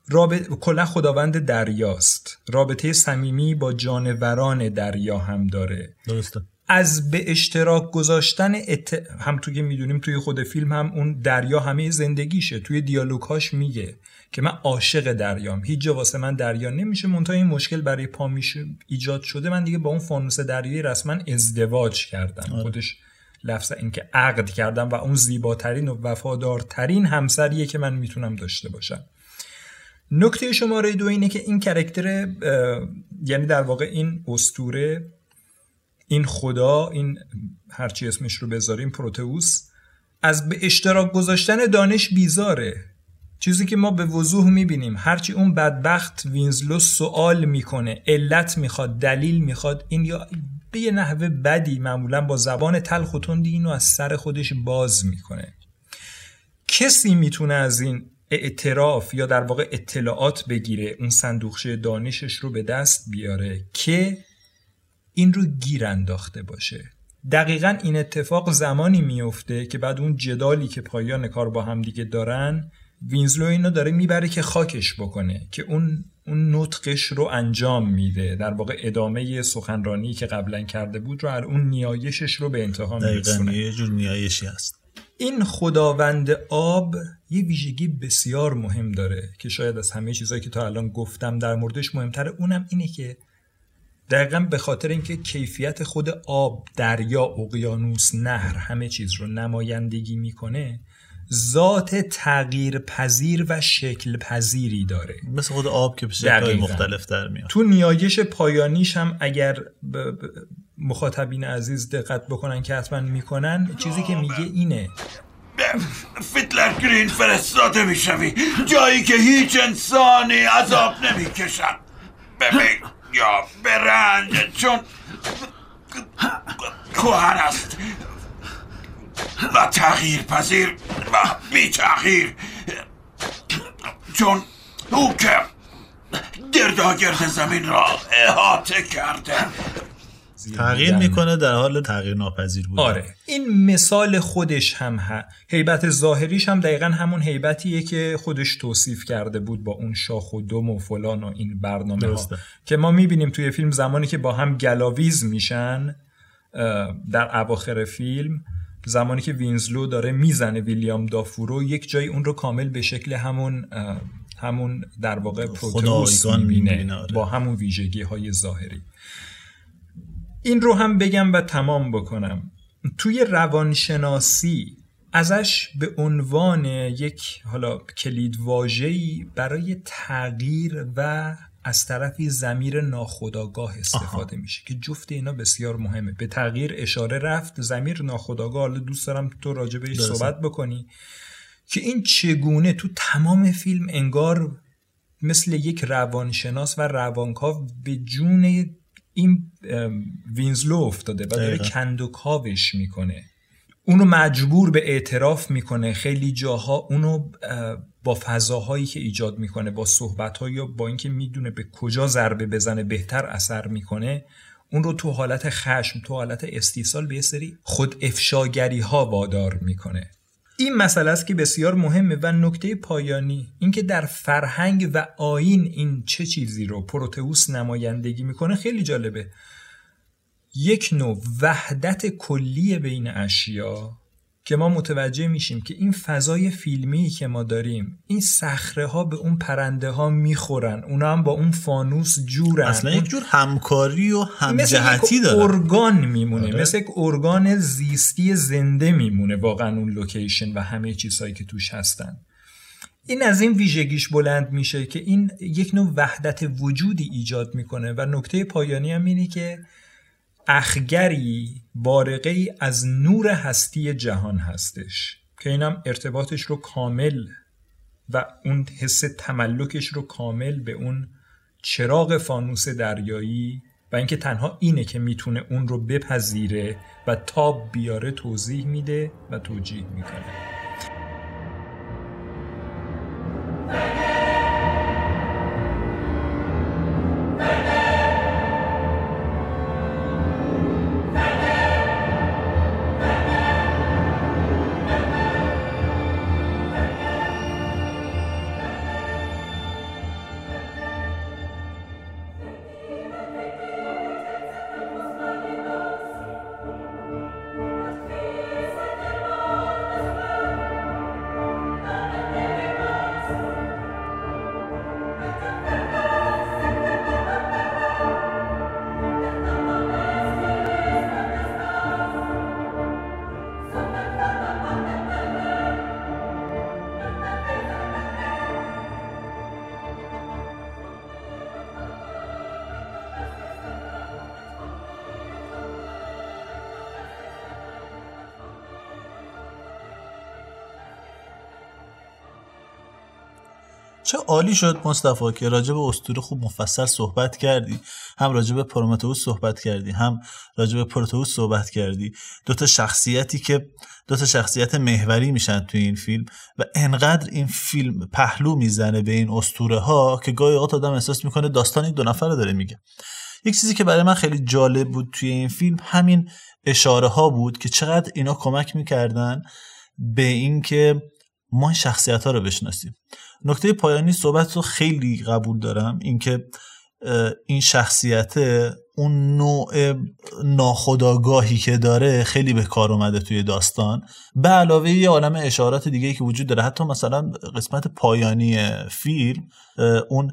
رابط... کلا خداوند دریاست. رابطه صمیمی با جانوران دریا هم داره. درسته. از به اشتراک گذاشتن ات... هم تو که می‌دونیم توی خود فیلم هم اون دریا همه زندگیشه. توی دیالوگهاش میگه. که من عاشق دریام. هیچ جا واسه من دریا نمیشه منتها این مشکل برای پا میشه ایجاد شده. من دیگه با اون فانوس دریایی رسما ازدواج کردم. آره. خودش لفظ اینکه عقد کردم و اون زیباترین و وفادارترین همسریه که من می‌تونم داشته باشم. نکته شماره دو اینه که این کرکتر یعنی در واقع این استوره این خدا این هرچی اسمش رو بذاریم پروتئوس از به اشتراک گذاشتن دانش بیزاره. چیزی که ما به وضوح می‌بینیم. هرچی اون بدبخت وینزلو سوال می‌کنه علت می‌خواد دلیل می‌خواد این یا به یه نحوه بدی معمولا با زبان تلخ و تندی اینو از سر خودش باز می‌کنه. کسی می‌تونه از این اعتراف یا در واقع اطلاعات بگیره اون صندوقچه دانشش رو به دست بیاره که این رو گیر انداخته باشه. دقیقا این اتفاق زمانی میفته که بعد اون جدالی که پایان کار با هم دیگه دارن وینزلو اینو داره می‌بره که خاکش بکنه که اون اون نطقش رو انجام میده. در واقع ادامه سخنرانی که قبلا کرده بود رو اون نیایشش رو به انتها میرسونه. یه جور نیایشی هست. این خداوند آب یه ویژگی بسیار مهم داره که شاید از همه چیزهایی که تا الان گفتم در موردش مهمتره. اونم اینه که دقیقا به خاطر اینکه کیفیت خود آب دریا اقیانوس نهر همه چیز رو نمایندگی می‌کنه ذات تغییر پذیر و شکل پذیری داره. مثل خود آب که به شکل. مختلف در میاد. تو نیایش پایانیش هم اگر ب- ب- مخاطبین عزیز دقت بکنن که حتما می‌کنن چیزی که میگه اینه. فیتلر گرین فرستاده می‌شوی. جایی که هیچ انسانی عذاب نمی‌کشد. ببین یا به رنج چون کوهن است. و تغییر پذیر و بی تغییر. چون او که گرداگرد زمین را احاطه کرده. تغییر می‌کنه در حال تغییر ناپذیر بودن. آره. این مثال خودش هم ه... هیبت ظاهریش هم دقیقا همون هیبتیه که خودش توصیف کرده بود با اون شاخ و دم و فلان و این برنامه ها. که ما می‌بینیم توی فیلم زمانی که با هم گلاویز میشن در اواخر فیلم زمانی که وینزلو داره می‌زنه ویلیام دافورو یک جای اون رو کامل به شکل همون همون در واقع پروتئوس خدایگان می‌بینه آره. با همون ویژگی های ظاهری این رو هم بگم و تمام بکنم توی روانشناسی ازش به عنوان یک حالا کلید واژه‌ای برای تغییر و از طرفی زمیر ناخودآگاه استفاده میشه که جفت اینا بسیار مهمه به تغییر اشاره رفت زمیر ناخودآگاه حالا دوست دارم تو راجع بهش درسته. صحبت بکنی که این چگونه تو تمام فیلم انگار مثل یک روانشناس و روانکاو به جون این وینزلو افتاده و داره دقیقا. کند و کاوش می‌کنه اونو مجبور به اعتراف می‌کنه. خیلی جاها اونو با فضاهایی که ایجاد می‌کنه با صحبتهایی یا با اینکه می‌دونه به کجا ضربه بزنه بهتر اثر می‌کنه اون رو تو حالت خشم تو حالت استیصال به سری خود افشاگری ها وادار می‌کنه. این مسئله است که بسیار مهمه و نکته پایانی اینکه در فرهنگ و آین این چه چیزی رو پروتئوس نمایندگی می‌کنه خیلی جالبه. یک نوع وحدت کلی بین اشیا که ما متوجه میشیم که این فضای فیلمی که ما داریم این صخره ها به اون پرنده ها می‌خورن اونا هم با اون فانوس جورن. اصلا یک جور همکاری و همجهتی داره ارگان میمونه آره. مثل یک ارگان زیستی زنده میمونه واقعا اون لوکیشن و همه چیزهایی که توش هستن. این از این ویژگیش بلند میشه که این یک نوع وحدت وجودی ایجاد می‌کنه و نکته پایانی هم اینه که اخگری بارقه ای از نور هستی جهان هستش که اینم ارتباطش رو کامل و اون حس تملکش رو کامل به اون چراغ فانوس دریایی و اینکه تنها اینه که می‌تونه اون رو بپذیره و تاب بیاره توضیح میده و توجیه می‌کنه. عالی شد مصطفی که راجع به اسطوره خوب مفصل صحبت کردی. هم راجع به پرومتئوس صحبت کردی هم راجع به پروتئوس صحبت کردی. دو تا شخصیتی که دو تا شخصیت محوری میشن توی این فیلم و انقدر این فیلم پهلو می‌زنه به این اسطوره ها که گاهی اوقات آدم احساس می‌کنه داستان یک دو نفر رو داره میگه. یک چیزی که برای من خیلی جالب بود توی این فیلم همین اشاره ها بود که چقدر اینا کمک می‌کردن به اینکه ما این شخصیت ها رو بشناسیم. نکته پایانی صحبت رو خیلی قبول دارم اینکه این شخصیت اون نوع ناخودآگاهی که داره خیلی به کار اومده توی داستان. به علاوه یه عالم اشارات دیگه که وجود داره. حتی مثلا قسمت پایانی فیلم اون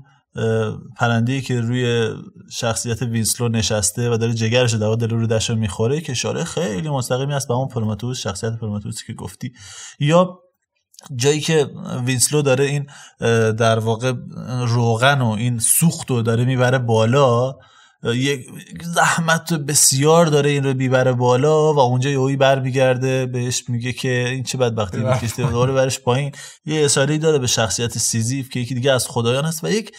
پرنده که روی شخصیت وینسلو نشسته و داره جگرش در واقع داره روده‌شو می‌خوره که اشاره خیلی مستقیمی است به اون پرومتئوس شخصیت پرومتوسی که گفتی. یا جایی که وینسلو داره این در واقع روغن و این سوخت رو داره می‌بره بالا یک زحمت بسیار داره این رو ببره بالا و اونجا یهویی برمیگرده بهش میگه که این چه بدبختی می‌کشه دوباره برش پایین. یه اشاره داره به شخصیت سیزیف که یکی دیگه از خدایان هست و یک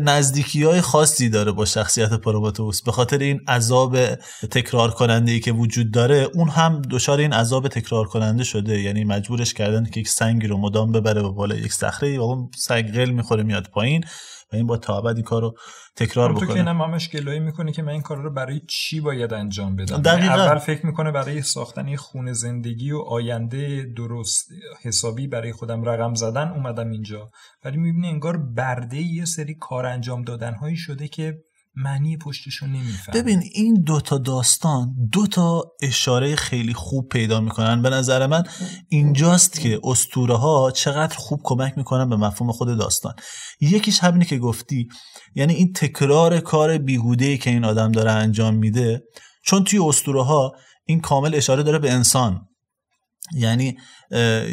نزدیکی های خاصی داره با شخصیت پرومتئوس به خاطر این عذاب تکرار کننده ای که وجود داره اون هم دچار این عذاب تکرار کننده شده. یعنی مجبورش کردن که یک سنگی رو مدام ببره به بالا یک صخره و اون سنگ قل می‌خوره میاد پایین. و این با تا این کار رو تکرار بکنه تو که اینم همش گلایه می‌کنه که من این کار رو برای چی باید انجام بدم؟ دقیقا. اول فکر می‌کنه برای ساختن خونه زندگی و آینده درست حسابی برای خودم رقم زدن اومدم اینجا. ولی می‌بینه انگار برده یه سری کار انجام دادن هایی شده که معنی پشتشو نمیفهم ببین این دوتا داستان دوتا اشاره خیلی خوب پیدا می‌کنن. به نظر من اینجاست که استوره ها چقدر خوب کمک می‌کنن به مفهوم خود داستان. یکیش همینه که گفتی یعنی این تکرار کار بیهوده که این آدم داره انجام میده چون توی استوره ها این کامل اشاره داره به انسان. یعنی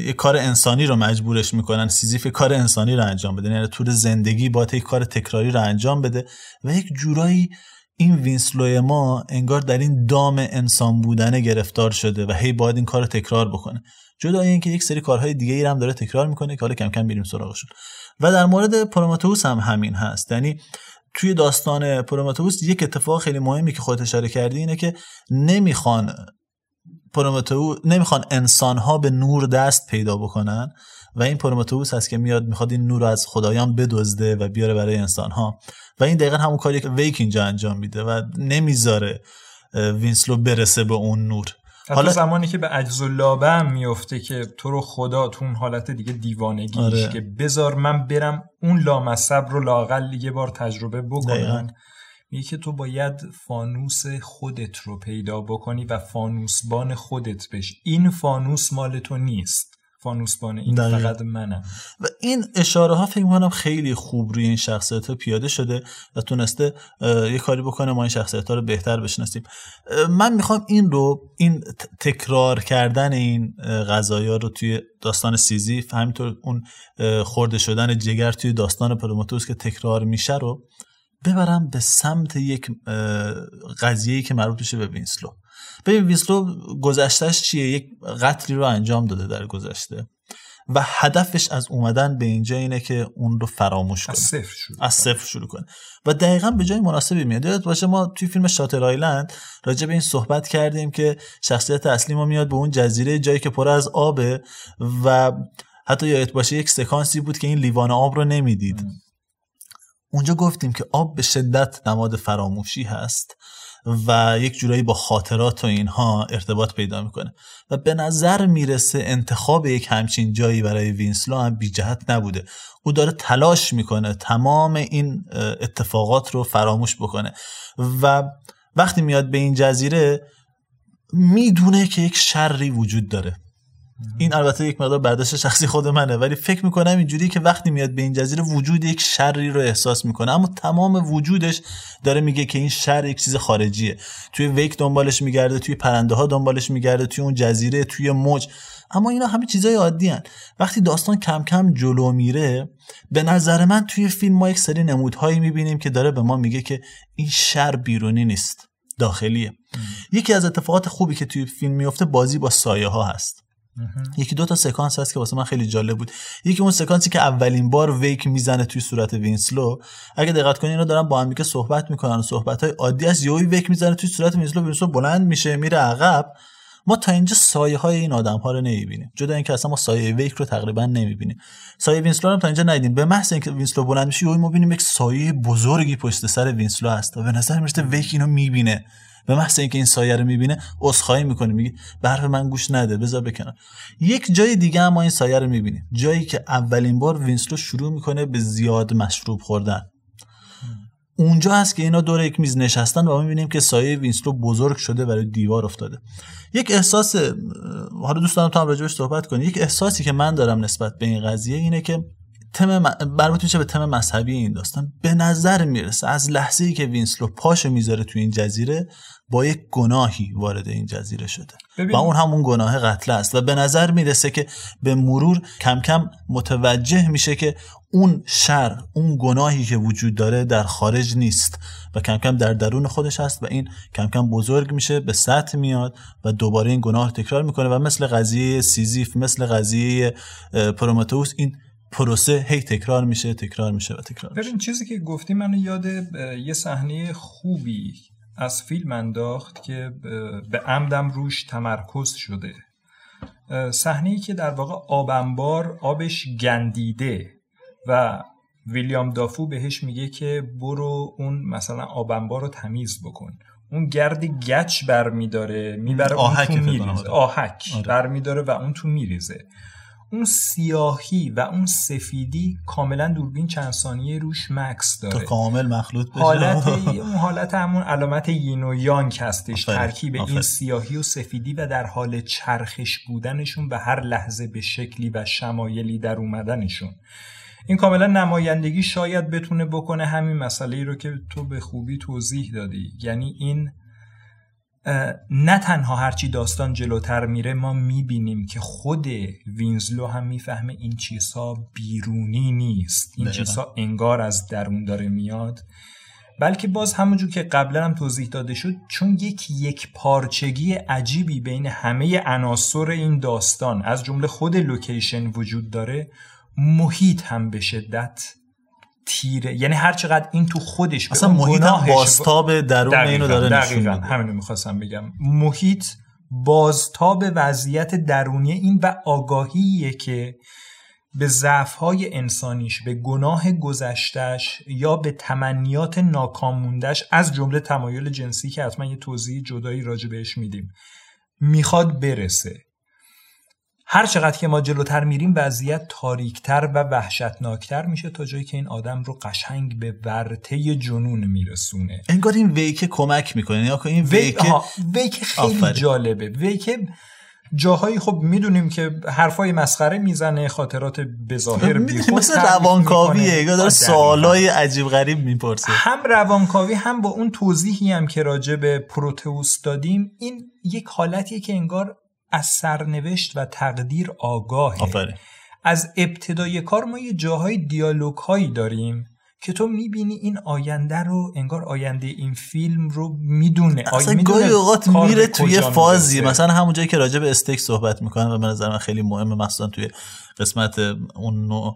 یه کار انسانی رو مجبورش می‌کنن سیزیف کار انسانی رو انجام بده. یعنی طول زندگی باید یک کار تکراری رو انجام بده و یک جورایی این وینسلو ما انگار در این دام انسان بودن گرفتار شده و هی باید این کار رو تکرار بکنه. جدا اینکه یک سری کارهای دیگه ای هم داره تکرار می‌کنه که حالا کم کم بریم سراغشون و در مورد پرومتئوس هم همین هست. یعنی توی داستان پرومتئوس یک اتفاق خیلی مهمی که خودت اشاره کردی اینه که نمی‌خوان پرومتئو نمی‌خوان انسان ها به نور دست پیدا بکنن و این پرومتئوس هست که میاد می‌خواد این نور رو از خدایان بدزده و بیاره برای انسان ها و این دقیقا همون کاری که ویک اینجا انجام میده و نمی‌ذاره وینسلو برسه به اون نور. حالا زمانی که به عجز و لابه هم میفته که تو رو خدا تو اون حالت دیگه دیوانگیش آره. که بذار من برم اون لامصب رو لااقل یه بار تجربه بکنم. میگه که تو باید فانوس خودت رو پیدا بکنی و فانوسبان خودت بشی این فانوس مال تو نیست. فانوسبان این دقیقا. فقط منم. و این اشاره ها فکر می‌کنم خیلی خوب روی این شخصیت ها پیاده شده و تونسته یه کاری بکنه ما این شخصیت ها رو بهتر بشناسیم. من می‌خوام این رو این تکرار کردن این غذایا رو توی داستان سیزیف همینطور اون خورده شدن جگر توی داستان پرومتئوس که تکرار میشه رو ببرم به سمت یک قضیه‌ای که مربوط میشه به وینسلو. ببین وینسلو گذشتهش چیه؟ یک قتلی رو انجام داده در گذشته و هدفش از اومدن به اینجا اینه که اون رو فراموش کنه. از صفر شروع, از صفر شروع کنه. و دقیقا به جای مناسبی میاد. یادت باشه ما توی فیلم شاتر آیلند راجع به این صحبت کردیم که شخصیت اصلی ما میاد به اون جزیره جایی که پر از آبه و حتی یادت باشه یک سکانسی بود که این لیوان آب رو نمی‌دید. اونجا گفتیم که آب به شدت نماد فراموشی هست و یک جورایی با خاطرات و اینها ارتباط پیدا می‌کنه. و به نظر می‌رسه انتخاب یک همچین جایی برای وینسلو هم بی جهت نبوده. او داره تلاش می‌کنه تمام این اتفاقات رو فراموش بکنه. و وقتی میاد به این جزیره می‌دونه که یک شری وجود داره. این البته یک مقدار برداشت شخصی خود منه ولی فکر می‌کنم اینجوری که وقتی میاد به این جزیره وجود یک شری رو احساس می‌کنه. اما تمام وجودش داره میگه که این شر یک چیز خارجیه. توی ویک دنبالش میگرده توی پرنده ها دنبالش میگرده توی اون جزیره توی موج. اما اینا همه چیزای عادین. وقتی داستان کم کم جلو میره به نظر من توی فیلم ما یک سری نمودهایی می‌بینیم که داره به ما میگه که این شر بیرونی نیست داخلیه. یکی از اتفاقات خوبی که توی فیلم میفته بازی با سایه ها هست. یکی دو تا سکانس هست که واسه من خیلی جالب بود. یکی اون سکانسی که اولین بار ویک می‌زنه توی صورت وینسلو اگه دقت کنین اینا دارن با هم دیگه صحبت می‌کنن و صحبت های عادی است یهویی ویک می‌زنه توی صورت وینسلو وینسلو بلند میشه میره عقب. ما تا اینجا سایه های این آدم ها رو نمی‌بینیم. جدا اینکه اصلا ما سایه ویک رو تقریبا نمی‌بینیم. سایه وینسلو رو تا اینجا ندیدیم. به محض اینکه وینسلو بلند میشه ما می‌بینیم یک سایه بزرگی پشت سر وینسلو هست و به نظر می‌رسه ویک اینو می‌بینه. به محض اینکه این سایه رو می‌بینه عذرخواهی می‌کنه میگه به حرف من گوش نده بذار بکنم. یک جای دیگه هم ما این سایه رو می‌بینیم. جایی که اولین بار وینسلو شروع می‌کنه به زیاد مشروب خوردن. اونجا هست که اینا دور یک میز نشستن و ما می‌بینیم که سایه وینسلو بزرگ شده روی دیوار افتاده. یک احساس حالا دوست دارم تو هم راجبش صحبت کنی. یک احساسی که من دارم نسبت به این قضیه اینه که تم مربوط میشه به تم مذهبی این داستان به نظر می‌رسه از لحظه ای که وینسلو پاشو می‌ذاره تو این جزیره با یک گناهی وارد این جزیره شده ببین. و اون همون گناه قتل است و به نظر می‌رسه که به مرور کم کم متوجه میشه که اون شر اون گناهی که وجود داره در خارج نیست و کم کم در درون خودش هست و این کم کم بزرگ میشه به سطح میاد و دوباره این گناه تکرار می‌کنه و مثل قضیه سیزیف مثل قضیه پرومتئوس این پروسه هی تکرار میشه تکرار میشه و تکرار میشه. ببین چیزی که گفتی منو یاد یه صحنه خوبی از فیلم انداخت که به عمدم روش تمرکز شده. صحنه ای که در واقع آب انبار آبش گندیده و ویلیام دافو بهش میگه که برو اون مثلا آب انبار رو تمیز بکن. اون گرد گچ برمیداره می‌بره اون تو میریزه. آره. آهک آره. برمیداره و اون تو میریزه. اون سیاهی و اون سفیدی کاملا دوربین چند ثانیه روش مکس تا داره. کامل مخلوط بشه. حالت [LAUGHS] اون حالت همون علامت یین و یانگ هستش ترکیب این. سیاهی و سفیدی و در حال چرخش بودنشون به هر لحظه به شکلی و شمایلی در اومدنشون. این کاملا نمایندگی شاید بتونه بکنه همین مسئله ای رو که تو به خوبی توضیح دادی. یعنی این نه تنها هرچی داستان جلوتر میره ما می‌بینیم که خود وینزلو هم می‌فهمه این چیزها بیرونی نیست این دقیقاً. چیزها انگار از درون داره میاد بلکه باز همونجور که قبلا هم توضیح داده شد چون یک یک پارچگی عجیبی بین همه عناصر این داستان از جمله خود لوکیشن وجود داره محیط هم به شدت تیره. یعنی هر چقدر این تو خودش اصلا محیط هم بازتاب درون اینو داره دقیقاً. همینو می‌خواستم بگم. محیط بازتاب وضعیت درونی این و آگاهیه که به ضعف‌های انسانیش به گناه گذشتش یا به تمنیات ناکاموندش از جمله تمایل جنسی که حتما یه توضیح جدایی راجع بهش میدیم می‌خواد برسه. هر چقدر که ما جلوتر میریم وضعیت تاریکتر و وحشتناکتر میشه تا جایی که این آدم رو قشنگ به ورطه جنون میرسونه. انگار این ویک کمک می‌کنه. یا این ویک, ویک آها، ویک خیلی آفرین. جالبه. ویک جاهایی خب می‌دونیم که حرفای مسخره می‌زنه خاطرات بظاهر می‌دونی بیخود مثل روانکاویه. داره. سوالای عجیب غریب می‌پرسه. هم روانکاوی هم با اون توضیحی هم که راجع به پروتئوس دادیم این یک حالتیه که انگار از سرنوشت و تقدیر آگاهه. آفرین. از ابتدای کار ما یه جاهای دیالوگ هایی داریم که تو می‌بینی این آینده رو انگار آینده این فیلم رو می‌دونه. اصلا گاهی اوقات میره توی فازی مثلا مثلا همون جایی که راجع به استیک صحبت می‌کنن و به نظر من خیلی مهمه مخصوصا توی قسمت اون نوع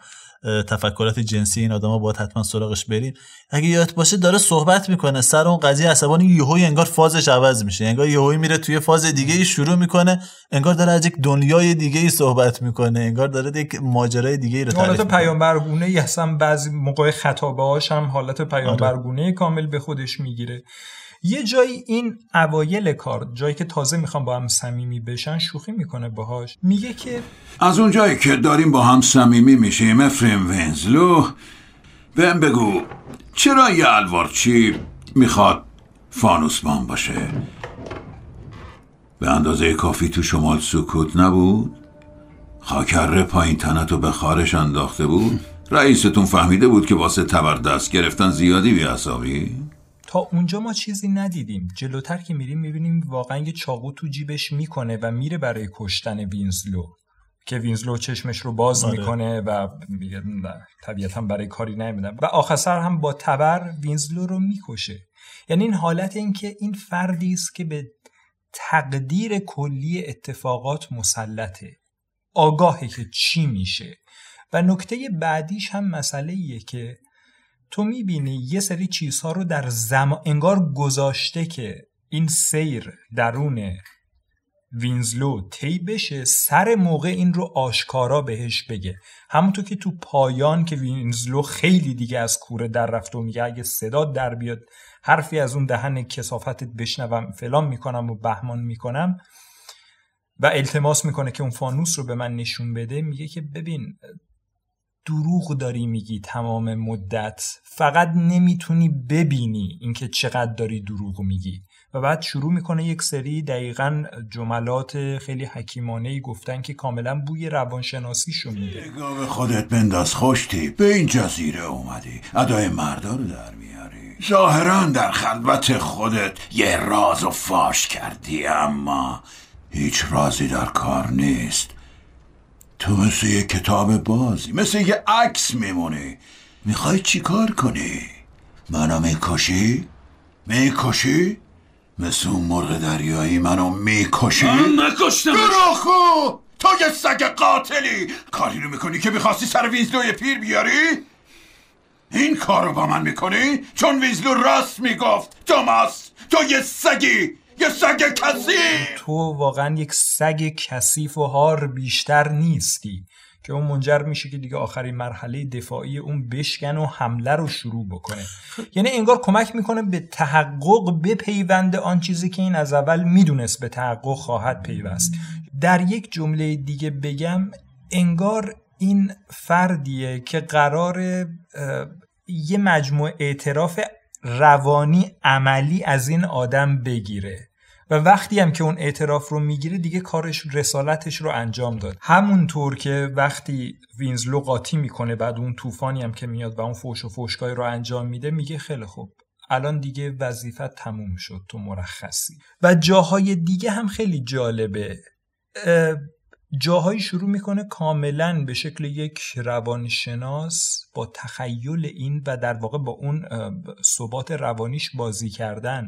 تفکرات جنسی این آدما باید حتما سراغش بریم. اگه یادت باشه داره صحبت می‌کنه سر اون قضیه عصبانی یهویی انگار فازش عوض میشه. انگار یهویی میره توی فاز دیگه ای شروع می‌کنه انگار داره از یک دنیای دیگه ای صحبت می‌کنه. انگار داره یک ماجرای دیگه ای رو تعریف حالت پیامبرگونه اصلا بعضی موقع خطابه هم حالت پیامبرگونه کامل به خودش می‌گیره. یه جایی این اوایل کار جایی که تازه می‌خوام با هم صمیمی بشن شوخی می‌کنه باهاش. میگه که از اونجایی که داریم با هم صمیمی میشیم افریم ونزلو بهم بگو چرا یه الوارچی می‌خواد فانوسمان باشه؟ به اندازه کافی تو شمال سکوت نبود؟ خاک‌اره پایین تنتو به خارش انداخته بود؟ رئیستون فهمیده بود که واسه تبر دست گرفتن زیادی بی‌اعصابی؟ تا اونجا ما چیزی ندیدیم. جلوتر که میریم می‌بینیم واقعا یه چاقو تو جیبش می‌کنه و میره برای کشتن وینسلو که وینسلو چشمش رو باز آره. می‌کنه و میگه طبیعتا برای کاری نمیدم و آخر سر هم با تبر وینسلو رو می‌کشه. یعنی این حالت این که این فردی است که به تقدیر کلی اتفاقات مسلطه. آگاهه که چی میشه. و نکته بعدیش هم مسئله ایه که تو می‌بینی یه سری چیزها رو در زمان انگار گذاشته که این سیر درون وینزلو طی بشه سر موقع این رو آشکارا بهش بگه. همونطور که تو پایان که وینزلو خیلی دیگه از کوره در رفته و میگه اگه صدا در بیاد حرفی از اون دهن کسافتت بشنوم فلان می‌کنم و بهمان می‌کنم. و التماس می‌کنه که اون فانوس رو به من نشون بده میگه که ببین دروغ داری میگی تمام مدت. فقط نمی‌تونی ببینی اینکه چقدر داری دروغ میگی. و بعد شروع می‌کنه یک سری دقیقا جملات خیلی حکیمانه ای گفتن که کاملا بوی روانشناسیشو میده. نگاه خودت بنداز خوشتی به این جزیره اومدی. ادای مردا رو در میاری. ظاهرا در خلوت خودت یه راز و فاش کردی اما هیچ رازی در کار نیست. تو مثل یه کتاب بازی مثل یه عکس میمونی می‌خوای چی کار کنی؟ منو می‌کشی؟ می‌کشی؟ مثل اون مرغ دریایی منو می‌کشی؟ من نکشتمش. گراخو تو یه سگ قاتلی کاری رو می‌کنی که می‌خواستی سر وینزلوی پیر بیاری؟ این کار رو با من می‌کنی؟ چون وینزلو راست می‌گفت توماس تو یه سگی یه سگ کسی تو واقعا یک سگ کثیف و هار بیشتر نیستی که اون منجر میشه که دیگه آخرین مرحله دفاعی اون بشکن و حمله رو شروع بکنه. یعنی انگار کمک می‌کنه به تحقق بپیوند آن چیزی که این از اول می‌دونست به تحقق خواهد پیوست. در یک جمله دیگه بگم انگار این فردیه که قرار یه مجموع اعتراف روانی عملی از این آدم بگیره. و وقتی هم که اون اعتراف رو می‌گیره دیگه کارش رسالتش رو انجام داد. همونطور که وقتی وینزلو قاطی می‌کنه بعد اون طوفانی هم که میاد و اون فوش و فوشکای رو انجام میده میگه خیلی خوب. الان دیگه وظیفت تموم شد تو مرخصی. و جاهای دیگه هم خیلی جالبه. جاهایی شروع می‌کنه کاملا به شکل یک روانشناس با تخیل این و در واقع با اون ثبات روانیش بازی کردن.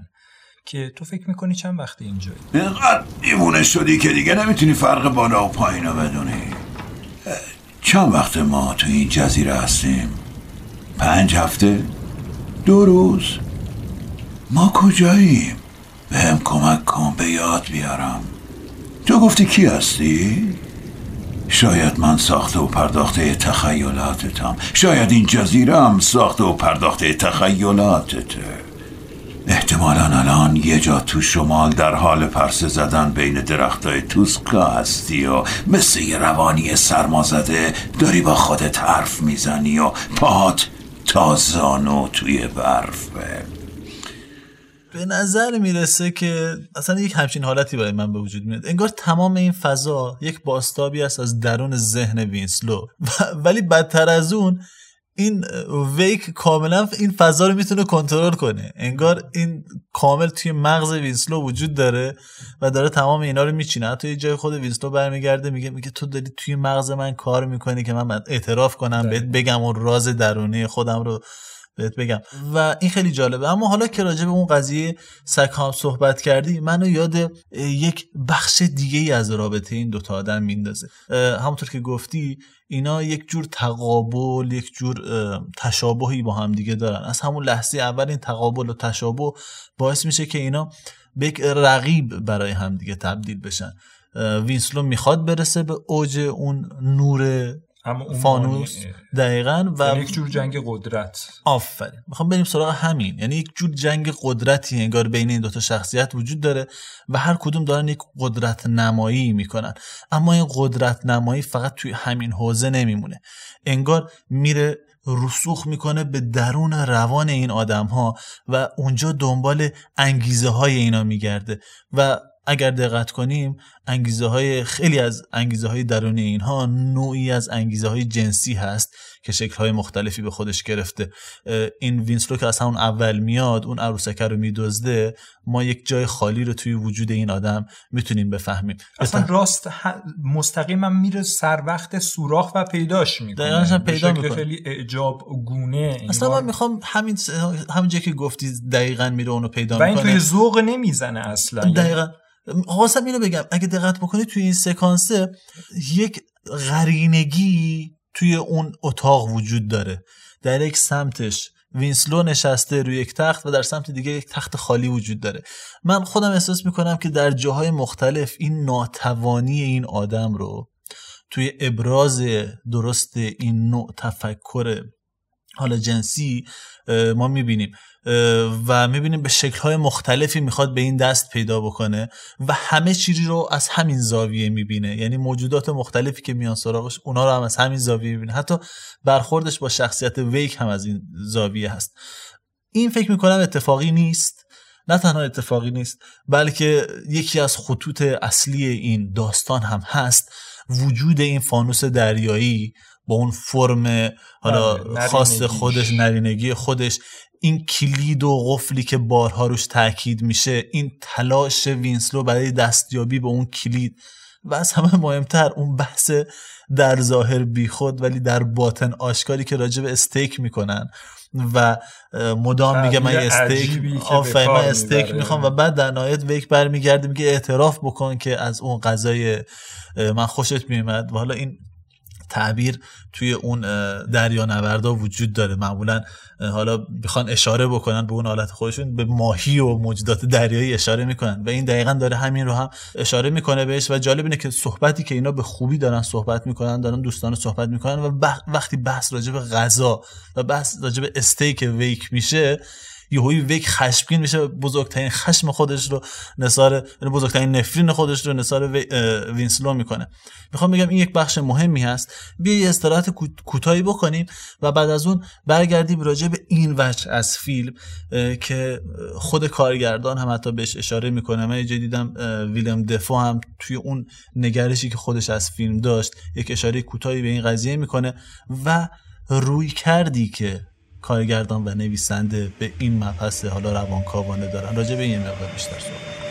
که تو فکر می‌کنی چند وقت اینجایی؟ اینقدر دیوونه شدی که دیگه نمی‌تونی فرق بالا و پایین رو بدونی. چند وقت ما تو این جزیره هستیم؟ پنج هفته؟ دو روز؟ ما کجاییم؟ به هم کمک کن به یاد بیارم. تو گفتی کی هستی؟ شاید من ساخته و پرداخته تخیلاتتم. شاید این جزیره هم ساخته و پرداخته تخیلاتته. احتمالا الان یه جا تو شمال در حال پرسه زدن بین درختای توسکا هستی و مثل یه روانی سرمازده داری با خودت حرف می‌زنی و پاهات تازانو توی برفه. به نظر می‌رسه که اصلا یک همچین حالتی برای من به وجود میاد. انگار تمام این فضا یک بازتابی است از درون ذهن وینسلو. ولی بدتر از اون این ویک کاملا این فضا رو می‌تونه کنترل کنه. انگار این کامل توی مغز وینسلو وجود داره و داره تمام اینا رو میچینه. حتی یه جای خود وینسلو برمیگرده میگه میگه تو داری توی مغز من کار می‌کنی که من اعتراف کنم بهت بگم اون راز درونی خودم رو بهت بگم. و این خیلی جالبه. اما حالا که راجع به اون قضیه سکام صحبت کردی منو یاد یک بخش دیگه ای از رابطه این دوتا آدم میندازه. همونطور که گفتی اینا یک جور تقابل یک جور تشابهی با هم دیگه دارن. از همون لحظه اول این تقابل و تشابه باعث میشه که اینا به یک رقیب برای هم دیگه تبدیل بشن. وینسلو می‌خواد برسه به اوج اون نور فانوس دقیقا و یک جور جنگ قدرت. آفرین. می‌خوام بریم سراغ همین. یعنی یک جور جنگ قدرتی انگار بین این دوتا شخصیت وجود داره و هر کدوم دارن یک قدرت نمایی می‌کنن. اما این قدرت نمایی فقط توی همین حوزه نمیمونه. انگار میره رسوخ می‌کنه به درون روان این آدم ها و اونجا دنبال انگیزه های اینا میگرده و اگر دقت کنیم انگیزه های خیلی از انگیزه های درونی اینها نوعی از انگیزه های جنسی هست که شکل های مختلفی به خودش گرفته. این وینسلو که از همون اول میاد اون عروسکه رو میدزده. ما یک جای خالی رو توی وجود این آدم می‌تونیم بفهمیم. اصلا راست مستقیم هم میره سر وقت سوراخ و پیداش می‌کنه. پیدا می‌کنه. خیلی اعجاب گونه اصلا من می‌خوام همین همین که گفتی دقیقا میره اونو پیدا می‌کنه و این توی ذوق نمی‌زنه اصلا. دقیقا. خواستم اینو بگم اگه دقت بکنید توی این سکانسه یک غرینگی توی اون اتاق وجود داره. در یک سمتش وینسلو نشسته روی یک تخت و در سمت دیگه یک تخت خالی وجود داره. من خودم احساس می‌کنم که در جاهای مختلف این ناتوانی این آدم رو توی ابراز درست این نوع تفکر حالا جنسی ما می‌بینیم. و می‌بینیم به شکلهای مختلفی می‌خواد به این دست پیدا بکنه و همه چیزی رو از همین زاویه می‌بینه. یعنی موجودات مختلفی که میان سراغش اونا رو هم از همین زاویه می‌بینه. حتی برخوردش با شخصیت ویک هم از این زاویه هست. این فکر می‌کنم اتفاقی نیست. نه تنها اتفاقی نیست بلکه یکی از خطوط اصلی این داستان هم هست. وجود این فانوس دریایی با اون فرم حالا بله، خاص. خودش نرینگی خودش. این کلید و قفلی که بارها روش تاکید میشه این تلاش وینسلو برای دستیابی به اون کلید و از همه مهمتر اون بحث در ظاهر بیخود ولی در باطن آشکاری که راجع به استیک می‌کنن و مدام میگه من استیک آفرین من استیک. می‌خوام و بعد در نهایت ویک برمیگرده میگه اعتراف بکن که از اون غذای من خوشت میومد و حالا این تعبیر توی اون اه، دریانوردا وجود داره. معمولا حالا بخوان اشاره بکنن به اون حالت خودشون به ماهی و موجودات دریایی اشاره می‌کنن. و این دقیقا داره همین رو هم اشاره می‌کنه بهش. و جالب اینه که صحبتی که اینا به خوبی دارن صحبت می‌کنن دارن دوستان صحبت می‌کنن و وقتی بحث راجع به غذا و بحث راجع به استیک ویک میشه یهویی ویک خشمگین میشه بزرگترین خشم خودش رو نثار یعنی بزرگترین نفرین خودش رو نثار وینسلو می‌کنه. می‌خوام بگم این یک بخش مهمی هست. بیا یه استراحت کوت- کوتاهی بکنیم و بعد از اون برگردیم راجع به این وجه از فیلم که خود کارگردان هم حتی بهش اشاره می‌کنه. من یه دیدم ویلم دفو هم توی اون نگرشی که خودش از فیلم داشت یک اشاره کوتاهی به این قضیه می‌کنه و روی کردی که کارگردان و نویسنده به این مبحث حالا روانکاوانه دارن. راجع به این مقدار بیشتر صحبت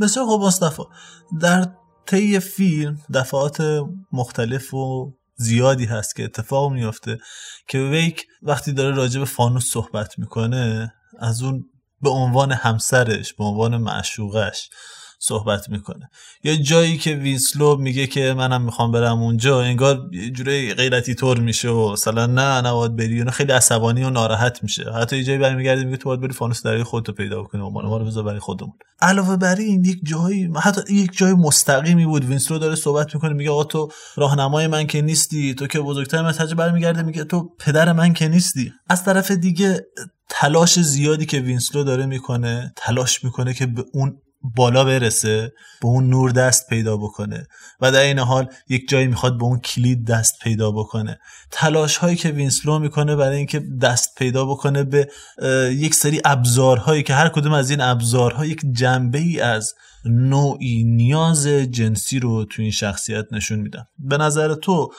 بسیار خب مصطفی. در طی فیلم دفعات مختلف و زیادی هست که اتفاق میفته که ویک وقتی داره راجع به فانوس صحبت می‌کنه از اون به عنوان همسرش به عنوان معشوقش صحبت می‌کنه. یا جایی که وینسلو میگه که منم می‌خوام برم اونجا انگار یه جوری غیرتی طور میشه و مثلا نه نباید بری. اونو خیلی عصبانی و ناراحت میشه. حتی یه جایی برمیگرده میگه تو باید بری فانوس دریای خودتو پیدا کنی و ما رو بذار برای خودمون. علاوه بر این یک جایی حتی یک جای مستقیمی بود. وینسلو داره صحبت می‌کنه میگه آقا تو راهنمای من که نیستی تو که بزرگتر من تجربه برمیگرده میگه تو پدر من که نیستی. از طرف دیگه تلاش زیادی که وینسلو داره می‌کنه تلاش می‌کنه که به اون بالا برسه به اون نور دست پیدا بکنه و در این حال یک جایی می‌خواد به اون کلید دست پیدا بکنه. تلاش هایی که وینسلو می‌کنه برای اینکه دست پیدا بکنه به یک سری ابزارهایی که هر کدوم از این ابزارها یک جنبه ای از نوعی نیاز جنسی رو تو این شخصیت نشون میدن. به نظر تو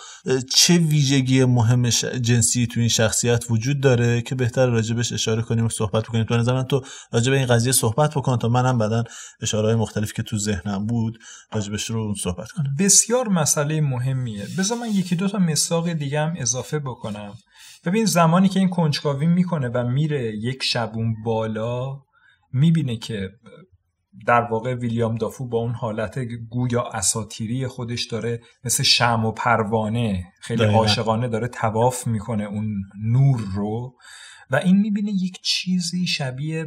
چه ویژگی مهم جنسی تو این شخصیت وجود داره که بهتر راجبش اشاره کنیم و صحبت بکنیم؟ تو نظر من تو راجب این قضیه صحبت بکن تا منم بعدا اشاره مختلفی که تو ذهنم بود راجبش رو صحبت کنم. بسیار مسئله مهمیه. بذار من یکی دو تا مساق دیگه هم اضافه بکنم. ببین زمانی که این کنجکاوی می‌کنه و میره یک شبون بالا می‌بینه که در واقع ویلیام دافو با اون حالت گویا اساتیری خودش داره مثل شم و پروانه خیلی. عاشقانه داره تواف می‌کنه اون نور رو. و این می‌بینه یک چیزی شبیه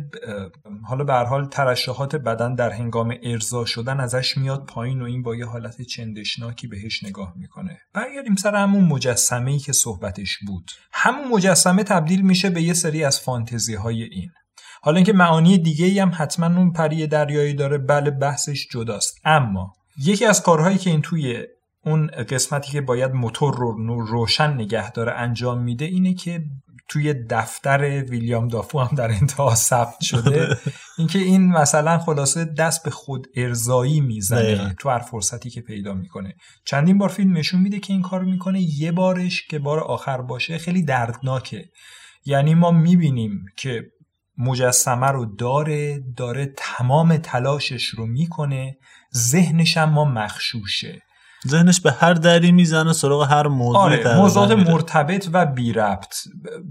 حالا به حال ترشحات بدن در هنگام ارضا شدن ازش میاد پایین و این با یه حالت چندشناکی بهش نگاه می‌کنه. برگردیم سر همون مجسمه ای که صحبتش بود. همون مجسمه تبدیل میشه به یه سری از فانتزی های این. حالا اینکه معانی دیگه ای هم حتما اون پری دریایی داره بله بحثش جداست. اما یکی از کارهایی که این توی اون قسمتی که باید موتور رو روشن نگه داره انجام میده اینه که توی دفتر ویلیام دافو هم در انتها ثبت شده. [LAUGHS] اینکه این مثلا خلاصه دست به خود ارزایی می‌زنه. تو هر فرصتی که پیدا می‌کنه. چندین بار فیلم نشون میده که این کار می‌کنه. یه بارش که بار آخر باشه خیلی دردناکه. یعنی ما می‌بینیم که مجسمه رو داره داره تمام تلاشش رو می‌کنه. ذهنش هم ما مخشوشه. ذهنش به هر دری می‌زنه سراغ هر موضوع آره موضوعات مرتبط و بی ربط.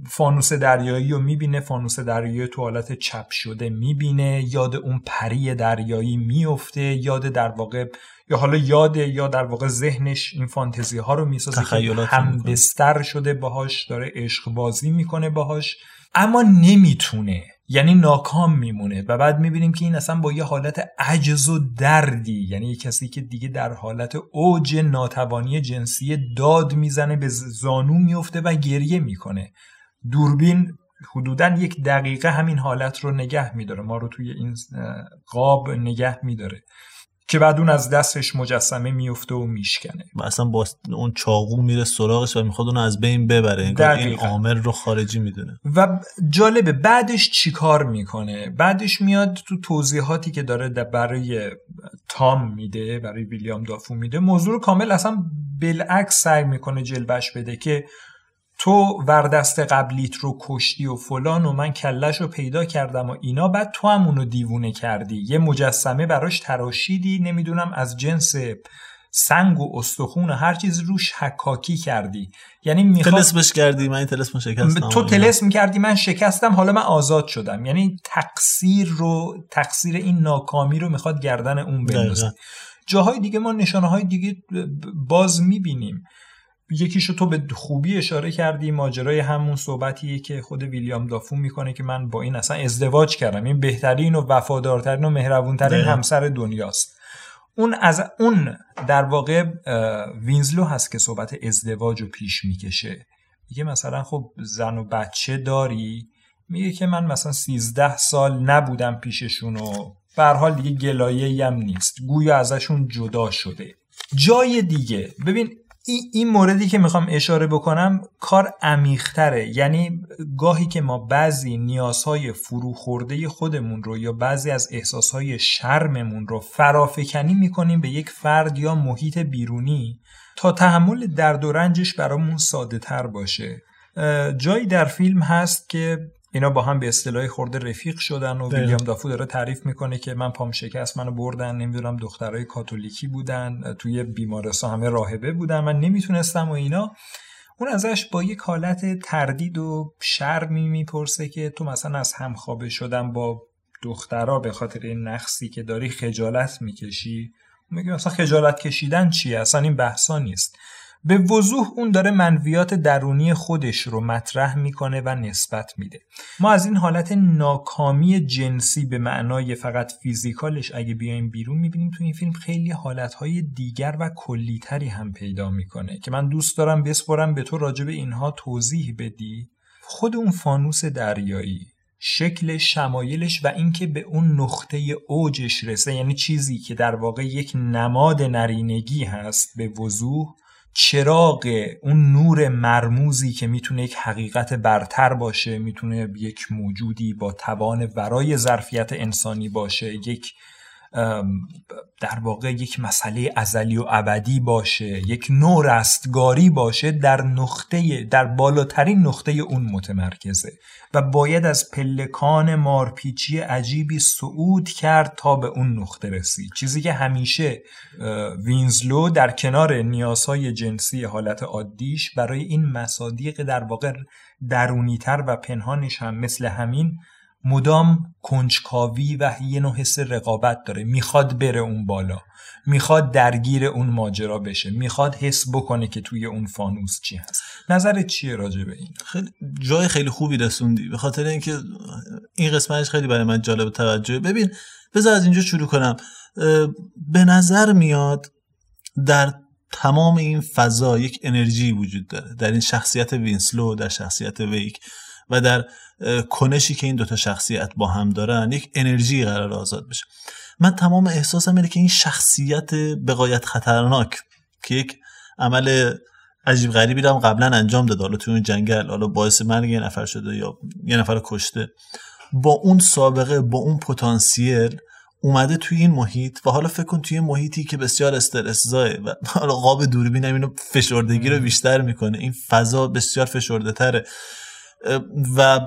فانوس دریایی رو می‌بینه فانوس دریایی تو حالت چپ شده می‌بینه. یاد اون پری دریایی میفته یاد در واقع یا حالا یاد یا در واقع ذهنش این فانتزی ها رو می‌سازه که هم بستر شده باهاش داره عشق بازی می‌کنه باهاش. اما نمی‌تونه یعنی ناکام میمونه و بعد می‌بینیم که این اصلا با یه حالت عجز و دردی یعنی یه کسی که دیگه در حالت اوج ناتوانی جنسی داد می‌زنه به زانو میفته و گریه می‌کنه. دوربین حدودا یک دقیقه همین حالت رو نگه میداره ما رو توی این قاب نگه میداره. که بعد اون از دستش مجسمه میفته و میشکنه. و اصلا با اون چاقو میره سراغش و می‌خواد اون از بین ببره. این عامل رو خارجی می‌دونه. و جالبه بعدش چیکار می‌کنه؟ بعدش میاد تو توضیحاتی که داره برای تام میده برای ویلیام دافو میده موضوع رو کامل اصلا بالعکس سعی می‌کنه جلبش بده که تو وردست قبلیت رو کشتی و فلان و من کلش رو پیدا کردم و اینا بعد تو هم اونو دیوونه کردی. یه مجسمه براش تراشیدی نمی‌دونم از جنس سنگ و استخون و هر چیز روش حکاکی کردی. یعنی می‌خواد تلسمش کردی من این تلسم شکستم. تو تلسم کردی من شکستم حالا من آزاد شدم. یعنی تقصیر رو تقصیر این ناکامی رو می‌خواد گردن اون بندازه. جاهای دیگه ما نشانه های دیگه باز می‌بینیم. یکیشو تو به خوبی اشاره کردی ماجرای همون صحبتیه که خود ویلیام دافون می‌کنه که من با این اصلا ازدواج کردم. این بهترین و وفادارترین و مهربونترین همسر دنیاست. اون از اون در واقع وینزلو هست که صحبت ازدواج رو پیش می‌کشه. میگه مثلا خب زن و بچه داری؟ میگه که من مثلا 13 سال نبودم پیششون و به حال دیگه گلایه هم نیست. گویا ازشون جدا شده. جای دیگه. ببین این موردی که می‌خوام اشاره بکنم کار عمیقتره. یعنی گاهی که ما بعضی نیازهای فروخورده خودمون رو یا بعضی از احساسهای شرممون رو فرافکنی می‌کنیم به یک فرد یا محیط بیرونی تا تحمل درد و رنجش برامون ساده تر باشه جایی در فیلم هست که اینا با هم به اصطلاح خورده رفیق شدن و ویلیام دافو داره تعریف می‌کنه که من پام شکست منو بردن نمی‌دونم دخترای کاتولیکی بودن توی بیمارستان همه راهبه بودن من نمی‌تونستم و اینا. اون ازش با یک حالت تردید و شرمی می‌پرسه که تو مثلا از همخوابه شدن با دخترها به خاطر این نقصی که داری خجالت می‌کشی؟ میگه مثلا خجالت کشیدن چیه؟ اصلا این بحثا نیست. به وضوح اون داره منویات درونی خودش رو مطرح می‌کنه و نسبت میده. ما از این حالت ناکامی جنسی به معنای فقط فیزیکالش اگه بیایم بیرون می‌بینیم تو این فیلم خیلی حالتهای دیگر و کلیتری هم پیدا می‌کنه که من دوست دارم بسپرم به تو راجع به اینها توضیح بدی. خود اون فانوس دریایی شکل شمایلش و اینکه به اون نقطه اوجش رسه یعنی چیزی که در واقع یک نماد نرینگی هست به وضوح چراغ اون نور مرموزی که می‌تونه یک حقیقت برتر باشه می‌تونه یک موجودی با توان ورای ظرفیت انسانی باشه یک در واقع یک مسئله ازلی و ابدی باشه یک نوع رستگاری باشه در نقطه در بالاترین نقطه اون متمرکزه و باید از پلکان مارپیچی عجیبی صعود کرد تا به اون نقطه رسید. چیزی که همیشه وینزلو در کنار نیازهای جنسی حالت عادیش برای این مصادیق در واقع درونیتر و پنهانش هم مثل همین مدام کنجکاوی و یه نوع حس رقابت داره. می‌خواد بره اون بالا. می‌خواد درگیر اون ماجرا بشه. می‌خواد حس بکنه که توی اون فانوس چی هست. نظرت چیه راجع به این؟ خیلی جای خیلی خوبی رسوندی. به خاطر اینکه این قسمتش خیلی برای من جالب توجه ببین بذار از اینجا شروع کنم. به نظر میاد در تمام این فضا یک انرژی وجود داره. در این شخصیت وینسلو در شخصیت ویک. و در کنشی که این دوتا شخصیت با هم دارن یک انرژی قراره آزاد بشه. من تمام احساسم اینه که این شخصیت به‌غایت خطرناک که یک عمل عجیب غریبی هم قبلا انجام داده حالا توی اون جنگل حالا باعث مرگ یه نفر شده یا یه نفر کشته با اون سابقه با اون پتانسیل اومده توی این محیط و حالا فکر کن توی محیطی که بسیار استرس‌زاست و حالا قاب دوربین اینو فشردگی رو بیشتر می‌کنه. این فضا بسیار فشرده تره و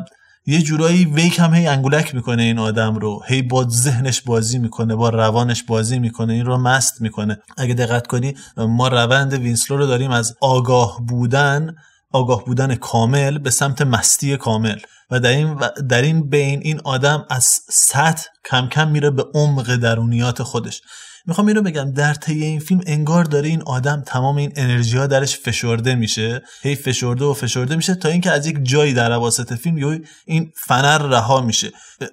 یه جورایی ویک هم هی انگولک می‌کنه این آدم رو. هی با ذهنش بازی می‌کنه با روانش بازی می‌کنه این رو مست می‌کنه. اگه دقت کنی ما روند وینسلو رو داریم از آگاه بودن آگاه بودن کامل به سمت مستی کامل. و در این, در این بین این آدم از سطح کم کم میره به عمق درونیات خودش. می‌خوام اینو بگم در طی این فیلم انگار داره این آدم تمام این انرژی ها درش فشرده میشه. هی فشرده و فشرده میشه تا اینکه از یک جایی در واسط فیلم یه این فنر رها میشه.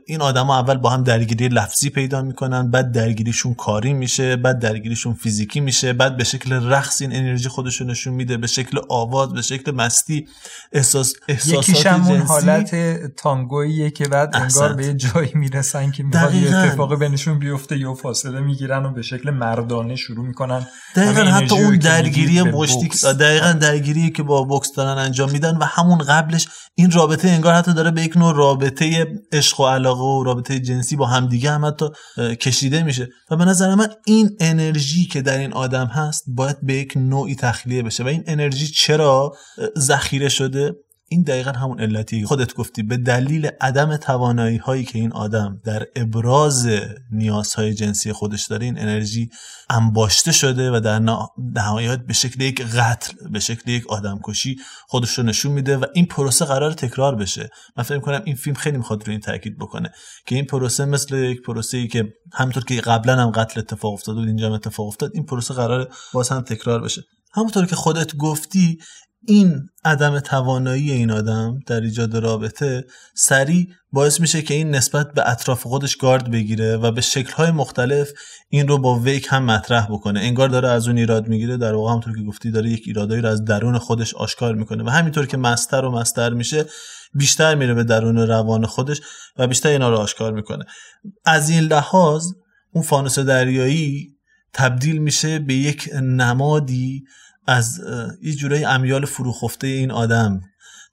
این آدما اول با هم درگیری لفظی پیدا می‌کنن بعد درگیریشون کاری میشه بعد درگیریشون فیزیکی میشه بعد به شکل رقص این انرژی خودشون نشون میده به شکل آواز به شکل مستی. احساس احساسات اون حالت تانگوییه که بعد انگار به جایی می‌رسن که می‌خواد اتفاقی بینشون بیفته یا فاصله می‌گیرن و به شکل مردانه شروع می‌کنن. دقیقا حتی اون درگیری مشتی دقیقا درگیری که با بوکس دارن انجام میدن و همون قبلش این رابطه انگار حتی داره به یک نوع رابطه عشق و علاقه و رابطه جنسی با همدیگه هم حتی کشیده میشه. و به نظر من این انرژی که در این آدم هست باید به یک نوعی تخلیه بشه. و این انرژی چرا ذخیره شده؟ این دقیقا همون علتی خودت گفتی. به دلیل عدم توانایی هایی که این آدم در ابراز نیازهای جنسی خودش داره این انرژی انباشته شده و در نهایت به شکل یک قتل به شکل یک آدم کشی خودش رو نشون میده و این پروسه قرار تکرار بشه. من فکر کنم این فیلم خیلی می‌خواد رو این تاکید بکنه که این پروسه مثل یک پروسه ای که همونطور که قبلا هم قتل اتفاق افتاد و اینجا هم اتفاق افتاد این پروسه قرار باز هم تکرار بشه. همونطور که خودت گفتی این عدم توانایی این آدم در ایجاد رابطه سریع باعث میشه که این نسبت به اطراف خودش گارد بگیره و به شکلهای مختلف این رو با ویک هم مطرح بکنه. انگار داره از اون ایراد می‌گیره. در واقع همونطور که گفتی داره یک ایرادایی رو از درون خودش آشکار می‌کنه و همینطور که مستر و مستر میشه بیشتر میره به درون روان خودش و بیشتر اینا رو آشکار می‌کنه. از این لحاظ اون فانوس دریایی تبدیل میشه به یک نمادی از یه جورای امیال فروخفته این آدم.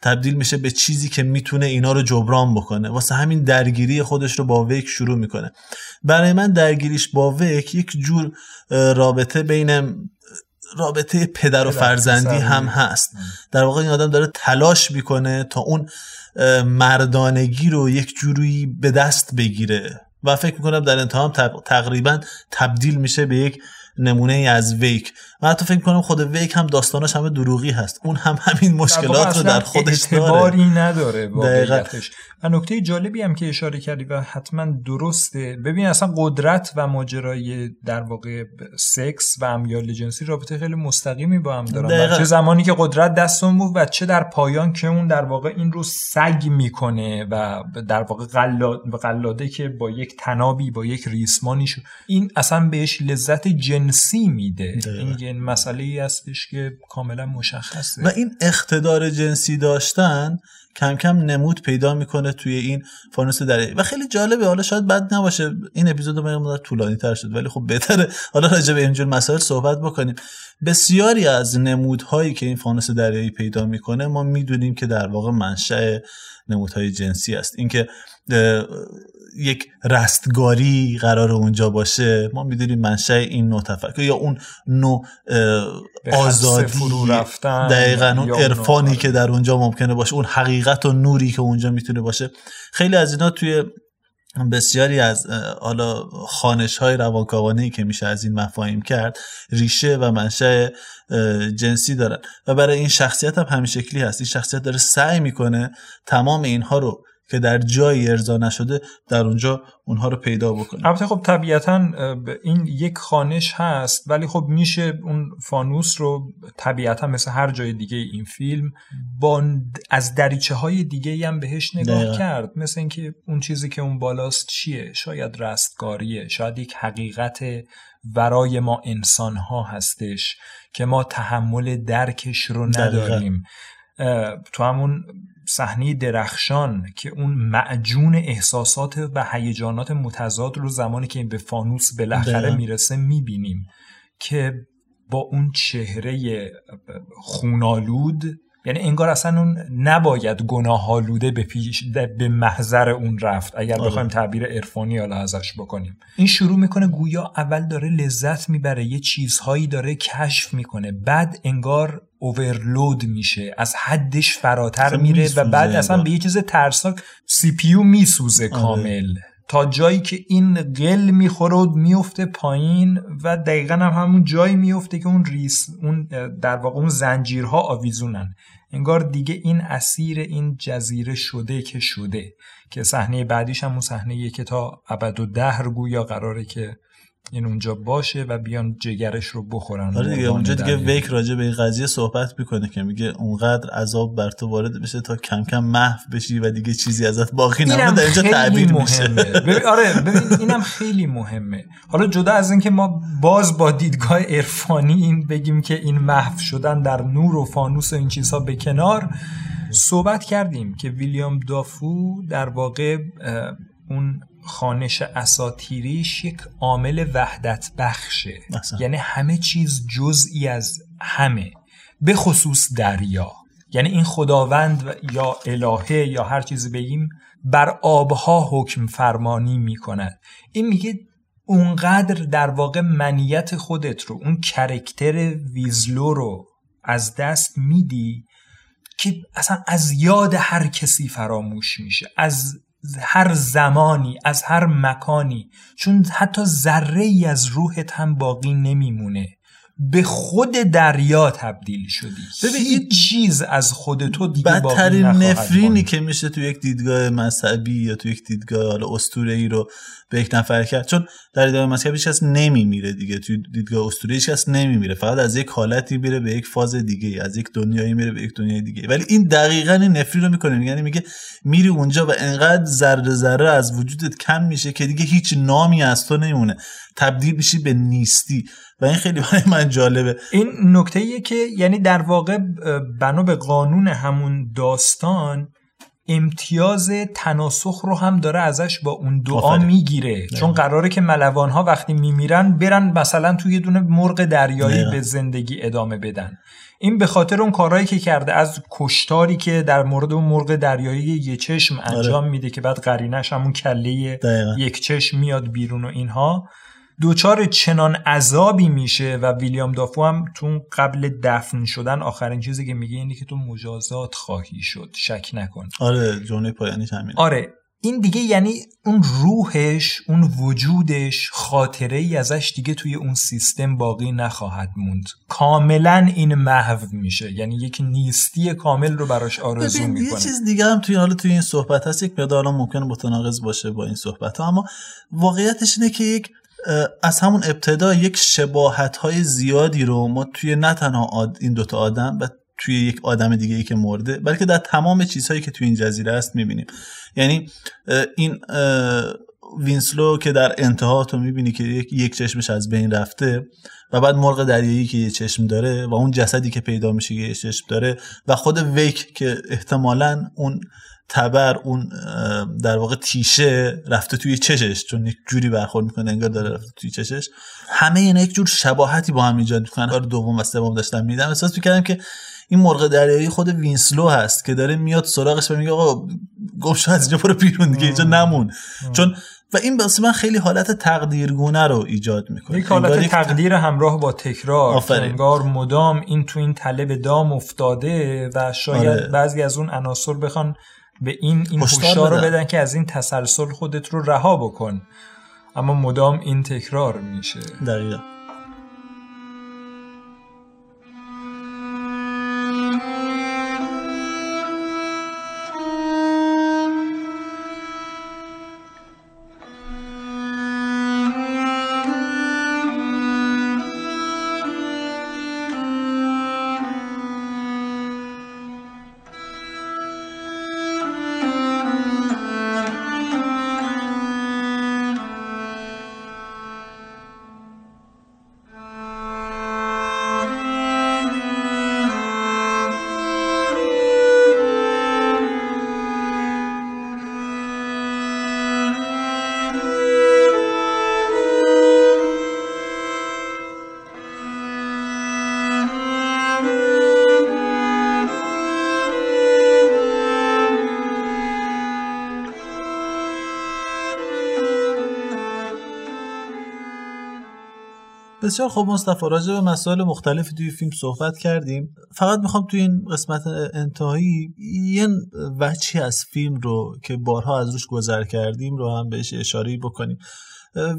تبدیل میشه به چیزی که می‌تونه اینا رو جبران بکنه. واسه همین درگیری خودش رو با ویک شروع می‌کنه. برای من درگیریش با ویک یک جور رابطه بین رابطه پدر و فرزندی هم هست. در واقع این آدم داره تلاش می‌کنه تا اون مردانگی رو یک جوری به دست بگیره. و فکر می‌کنم در انتها تقریبا تبدیل میشه به یک نمونه ای از ویک. و حتی فکر کنم خود ویک هم داستانش همه دروغی هست. اون هم همین مشکلات رو در خودش داره. نداره واقعیتش و نکته جالبی هم که اشاره کردی و حتما درسته. ببین اصلا قدرت و ماجرای در واقع سکس و امیال جنسی رابطه خیلی مستقیمی با هم دارن. چه زمانی که قدرت دستون بود و چه در پایان که اون در واقع این رو سگ می‌کنه و در واقع قلاده که با یک تنابی با یک ریسمانی این اصلا بهش لذت جنسی میده. این مسئله ای هستش که کاملا مشخصه. و این اقتدار جنسی داشتن کم کم نمود پیدا می‌کنه توی این فانوس دریایی و خیلی جالبه حالا شاید بد نباشه. این اپیزود ما طولانی تر شد ولی خب بهتره. حالا راجع به اینجور مسائل صحبت بکنیم. بسیاری از نمودهایی که این فانوس دریایی پیدا می‌کنه ما می‌دونیم که در واقع منشأ نمودهای جنسی است. اینکه یک رستگاری قرار اونجا باشه ما می‌دونیم منشأ این نوع تفکر یا اون نوع آزادی دقیقا اون عرفانی که در اونجا ممکنه باشه اون حقیقت و نوری که اونجا می‌تونه باشه. خیلی از اینا توی بسیاری از حالا خانش های روانکاوانه که میشه از این مفاهیم کرد ریشه و منشأ جنسی دارن. و برای این شخصیت هم همین شکلی هست. این شخصیت داره سعی می‌کنه تمام اینها رو که در جایی ارضا نشده در اونجا اونها رو پیدا بکنه. البته خب طبیعتا این یک خانش هست ولی خب میشه اون فانوس رو طبیعتا مثل هر جای دیگه این فیلم با از دریچه های دیگه هم بهش نگاه کرد. مثل اینکه اون چیزی که اون بالاست چیه؟ شاید رستگاریه شاید یک حقیقت ورای ما انسان ها هستش که ما تحمل درکش رو نداریم. تو همون صحنه درخشان که اون معجون احساسات و هیجانات متضاد رو زمانی که این به فانوس بالاخره می‌رسه می‌بینیم که با اون چهره خونالود یعنی انگار اصلا اون نباید گناه آلوده به پیش به محضر اون رفت. اگر آره. بخوایم تعبیر عرفانی حالا ازش بکنیم. این شروع می‌کنه گویا اول داره لذت می‌بره یه چیزهایی داره کشف می‌کنه. بعد انگار اوورلود میشه از حدش فراتر میره و بعد اصلا. به یه چیز ترسناک سی پیو میسوزه کامل. تا جایی که این قل می‌خوره و میفته پایین و دقیقا هم همون جایی میفته که اون ریس اون در واقع اون زنجیرها آویزونن. انگار دیگه این اسیر این جزیره شده که شده. که صحنه بعدیش هم اون صحنه که تا ابد و دهر گویا قراره که این اونجا باشه و بیان جگرش رو بخورن. آره دیگه اونجا دیگه. ویک راجع به این قضیه صحبت می‌کنه که میگه اونقدر عذاب بر تو وارد بشه تا کم کم محو بشی و دیگه چیزی ازت باقی اینم نمونه در اینجا خیلی تعبیر میشه. مهمه. ببین آره ببین اینم خیلی مهمه. حالا جدا از اینکه ما باز با دیدگاه عرفانی این بگیم که این محو شدن در نور و فانوس و این چیزها به کنار صحبت کردیم که ویلیام دافو در واقع اون خانش اساتیریش یک عامل وحدت بخشه مثلا. یعنی همه چیز جزئی از همه به خصوص دریا. یعنی این خداوند یا الهه یا هر چیزی بگیم بر آبها حکم فرمانی می کند این میگه اونقدر در واقع منیت خودت رو اون کرکتر ویزلو رو از دست میدی که اصلا از یاد هر کسی فراموش میشه از هر زمانی از هر مکانی چون حتی ذره ای از روحت هم باقی نمیمونه. به خود دریا تبدیل شدی. ببین، هیچ چیز از خود تو دیگه باقی بدترین نفرینی. که میشه تو یک دیدگاه مذهبی یا تو یک دیدگاه حالا اسطوره ای رو به یک نفر کرد چون در دیدگاه مذهبی هیچ کس نمیمیره دیگه. تو دیدگاه اسطوره هیچ کس نمیمیره فقط از یک حالتی میره به یک فاز دیگه از یک دنیایی میره به یک دنیای دیگه ولی این دقیقا این نفری رو می‌کنه یعنی میگه میری اونجا و انقدر ذره ذره از وجودت کم میشه که دیگه هیچ نامی از تو نمیمونه. تبدیل میشی به نیستی. و این خیلی برای من جالبه این نکته ایه که یعنی در واقع بنا به قانون همون داستان امتیاز تناسخ رو هم داره ازش با اون دعا. می‌گیره چون قراره که ملوان ها وقتی میمیرن برن مثلا توی یه دونه مرغ دریایی دقیقا. به زندگی ادامه بدن این به خاطر اون کارهایی که کرده از کشتاری که در مورد اون مرغ دریایی یه چشم انجام میده که بعد قرینش همون کله. یک چشم میاد بیرون و اینها دوچار چنان عذابی میشه و ویلیام دافو هم تو قبل دفن شدن آخرین چیزی که میگه اینه که تو مجازات خواهی شد. شک نکن. آره جمله پایانیش همین آره این دیگه یعنی اون روحش اون وجودش خاطره ای ازش دیگه توی اون سیستم باقی نخواهد موند. کاملا این محو میشه. یعنی یک نیستی کامل رو براش آرزو ببین یه می‌کنه. چیز دیگه هم توی حالا توی این صحبت هست یک مقدار ممکنه متناقض باشه با این صحبت ها اما واقعیتش اینه که یک از همون ابتدا یک شباهت های زیادی رو ما توی نه تنها آد- این دوتا آدم و توی یک آدم دیگه ای که مرده بلکه در تمام چیزهایی که توی این جزیره هست می‌بینیم. یعنی این وینسلو که در انتها تو می‌بینی که یک, یک چشمش از بین رفته و بعد مرغ دریایی که یه چشم داره و اون جسدی که پیدا میشه که یه چشم داره و خود ویک که احتمالا اون تبر اون در واقع تیشه رفته توی چشش چون یک جوری برخورد می‌کنه انگار داره رفته توی چشش. همه اینا یک جور شباهتی با هم ایجاد می‌کنن. کار دوم و سوم داشتم میدم احساس می‌کردم که این مرغ دریایی خود وینسلو هست که داره میاد سراغش و میگه آقا گم شو از اینجا برو بیرون دیگه اینجا نمون. چون و این واسه من خیلی حالت تقدیرگونه رو ایجاد می‌کنه. یک حالت تقدیر همراه با تکرار. آفرین. انگار مدام این تو این تله به دام افتاده و شاید آره. بعضی از اون عناصر بخوان به این این هشدار رو بدن. بدن که از این تسلسل خودت رو رها بکن. اما مدام این تکرار میشه. دقیقا. بسیار خوب مصطفی راجع به مسائل مختلفی توی فیلم صحبت کردیم. فقط می‌خوام توی این قسمت انتهایی یه وجهی از فیلم رو که بارها از روش گذر کردیم رو هم بهش اشاره بکنیم.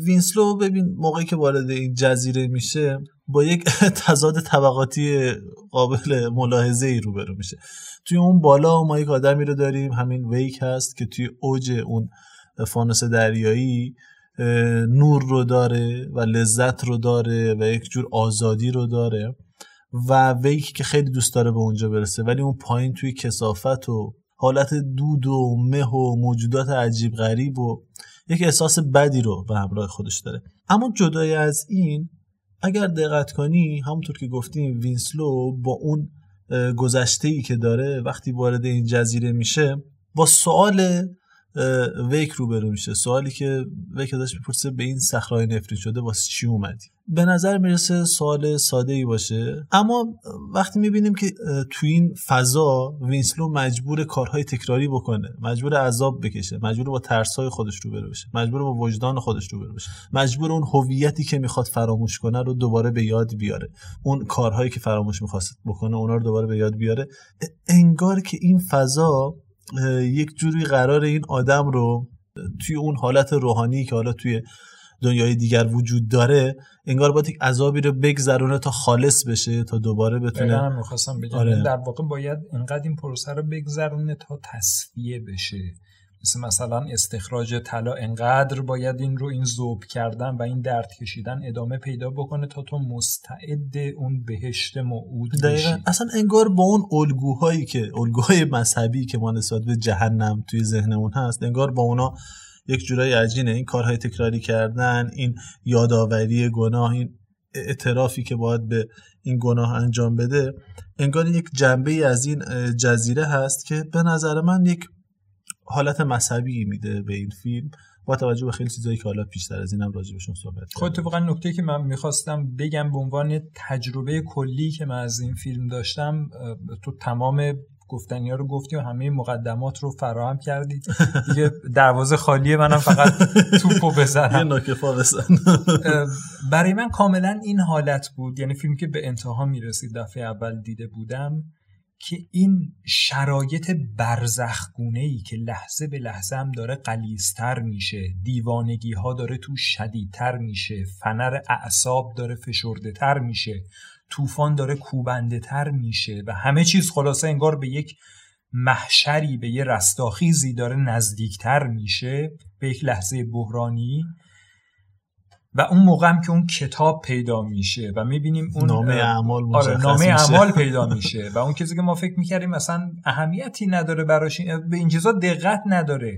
وینسلو ببین موقعی که وارد این جزیره میشه با یک [LAUGHS] تضاد طبقاتی قابل ملاحظه ای روبرو میشه. توی اون بالا ما یک آدمی رو داریم همین ویک هست که توی اوج اون فانوس دریایی نور رو داره و لذت رو داره و یک جور آزادی رو داره و ویک که خیلی دوست داره به اونجا برسه. ولی اون پایین توی کثافت و حالت دود و مه و موجودات عجیب غریب و یک احساس بدی رو به همراه خودش داره. اما جدای از این اگر دقت کنی همونطور که گفتیم وینسلو با اون گذشته ای که داره وقتی وارد این جزیره میشه با سوال ویک روبرو میشه. سوالی که ویک داشت می‌پرسه به این صخره‌ی نفرین شده واسه چی اومدی؟ به نظر می‌رسه سوال ساده ای باشه. اما وقتی می‌بینیم که تو این فضا وینسلو مجبور کارهای تکراری بکنه مجبور عذاب بکشه مجبور با ترسهای خودش روبرو بشه مجبور با وجدان خودش روبرو بشه مجبور اون هویتی که می‌خواد فراموش کنه رو دوباره به یاد بیاره. اون کارهایی که فراموش می‌خواست بکنه اونا رو دوباره به یاد بیاره. انگار که این فضا یک جوری قرار این آدم رو توی اون حالت روحانی که حالا توی دنیای دیگر وجود داره انگار باید یک عذابی رو بگذرونه تا خالص بشه تا دوباره بتونه هم می‌خواستم بگم آره. در واقع باید اینقدر این پروسه رو بگذرونه تا تصفیه بشه مثل مثلا استخراج طلا انقدر باید این رو این زوب کردن و این درد کشیدن ادامه پیدا بکنه تا تو مستعد اون بهشت موعود بشی. اصلا انگار با اون الگوهایی که الگوهای مذهبی که ما نسبت به جهنم توی ذهنمون هست انگار با اونا یک جورایی عجینه. این کارهای تکراری کردن این یادآوری گناه این اعترافی که باید به این گناه انجام بده انگار یک جنبه از این جزیره هست که به نظر من یک حالت مذهبی میده به این فیلم. با توجه به خیلی چیزایی که حالا پیشتر از اینم راجع صحبت خب اتفاقا نکته که من می‌خواستم بگم به عنوان تجربه کلی که من از این فیلم داشتم تو تمام گفتنی ها رو گفتی و همه مقدمات رو فراهم کردی. دیگه دروازه خالیه منم فقط توپو بزنم. یه بزن. برای من کاملا این حالت بود. یعنی فیلم که به انتها می‌رسید دفعه اول دیده بودم. که این شرایط برزخگونه ای که لحظه به لحظه هم داره قلیزتر میشه دیوانگی ها داره تو شدیدتر میشه فنر اعصاب داره فشرده تر میشه طوفان داره کوبنده تر میشه و همه چیز خلاصه انگار به یک محشری به یه رستاخیزی داره نزدیکتر میشه. به یک لحظه بحرانی و اون موقع هم که اون کتاب پیدا میشه و می‌بینیم اون نامه اعمال آره نامه اعمال پیدا [LAUGHS] میشه و اون کسی که ما فکر می‌کردیم مثلا اهمیتی نداره براش به این چیزا دقت نداره.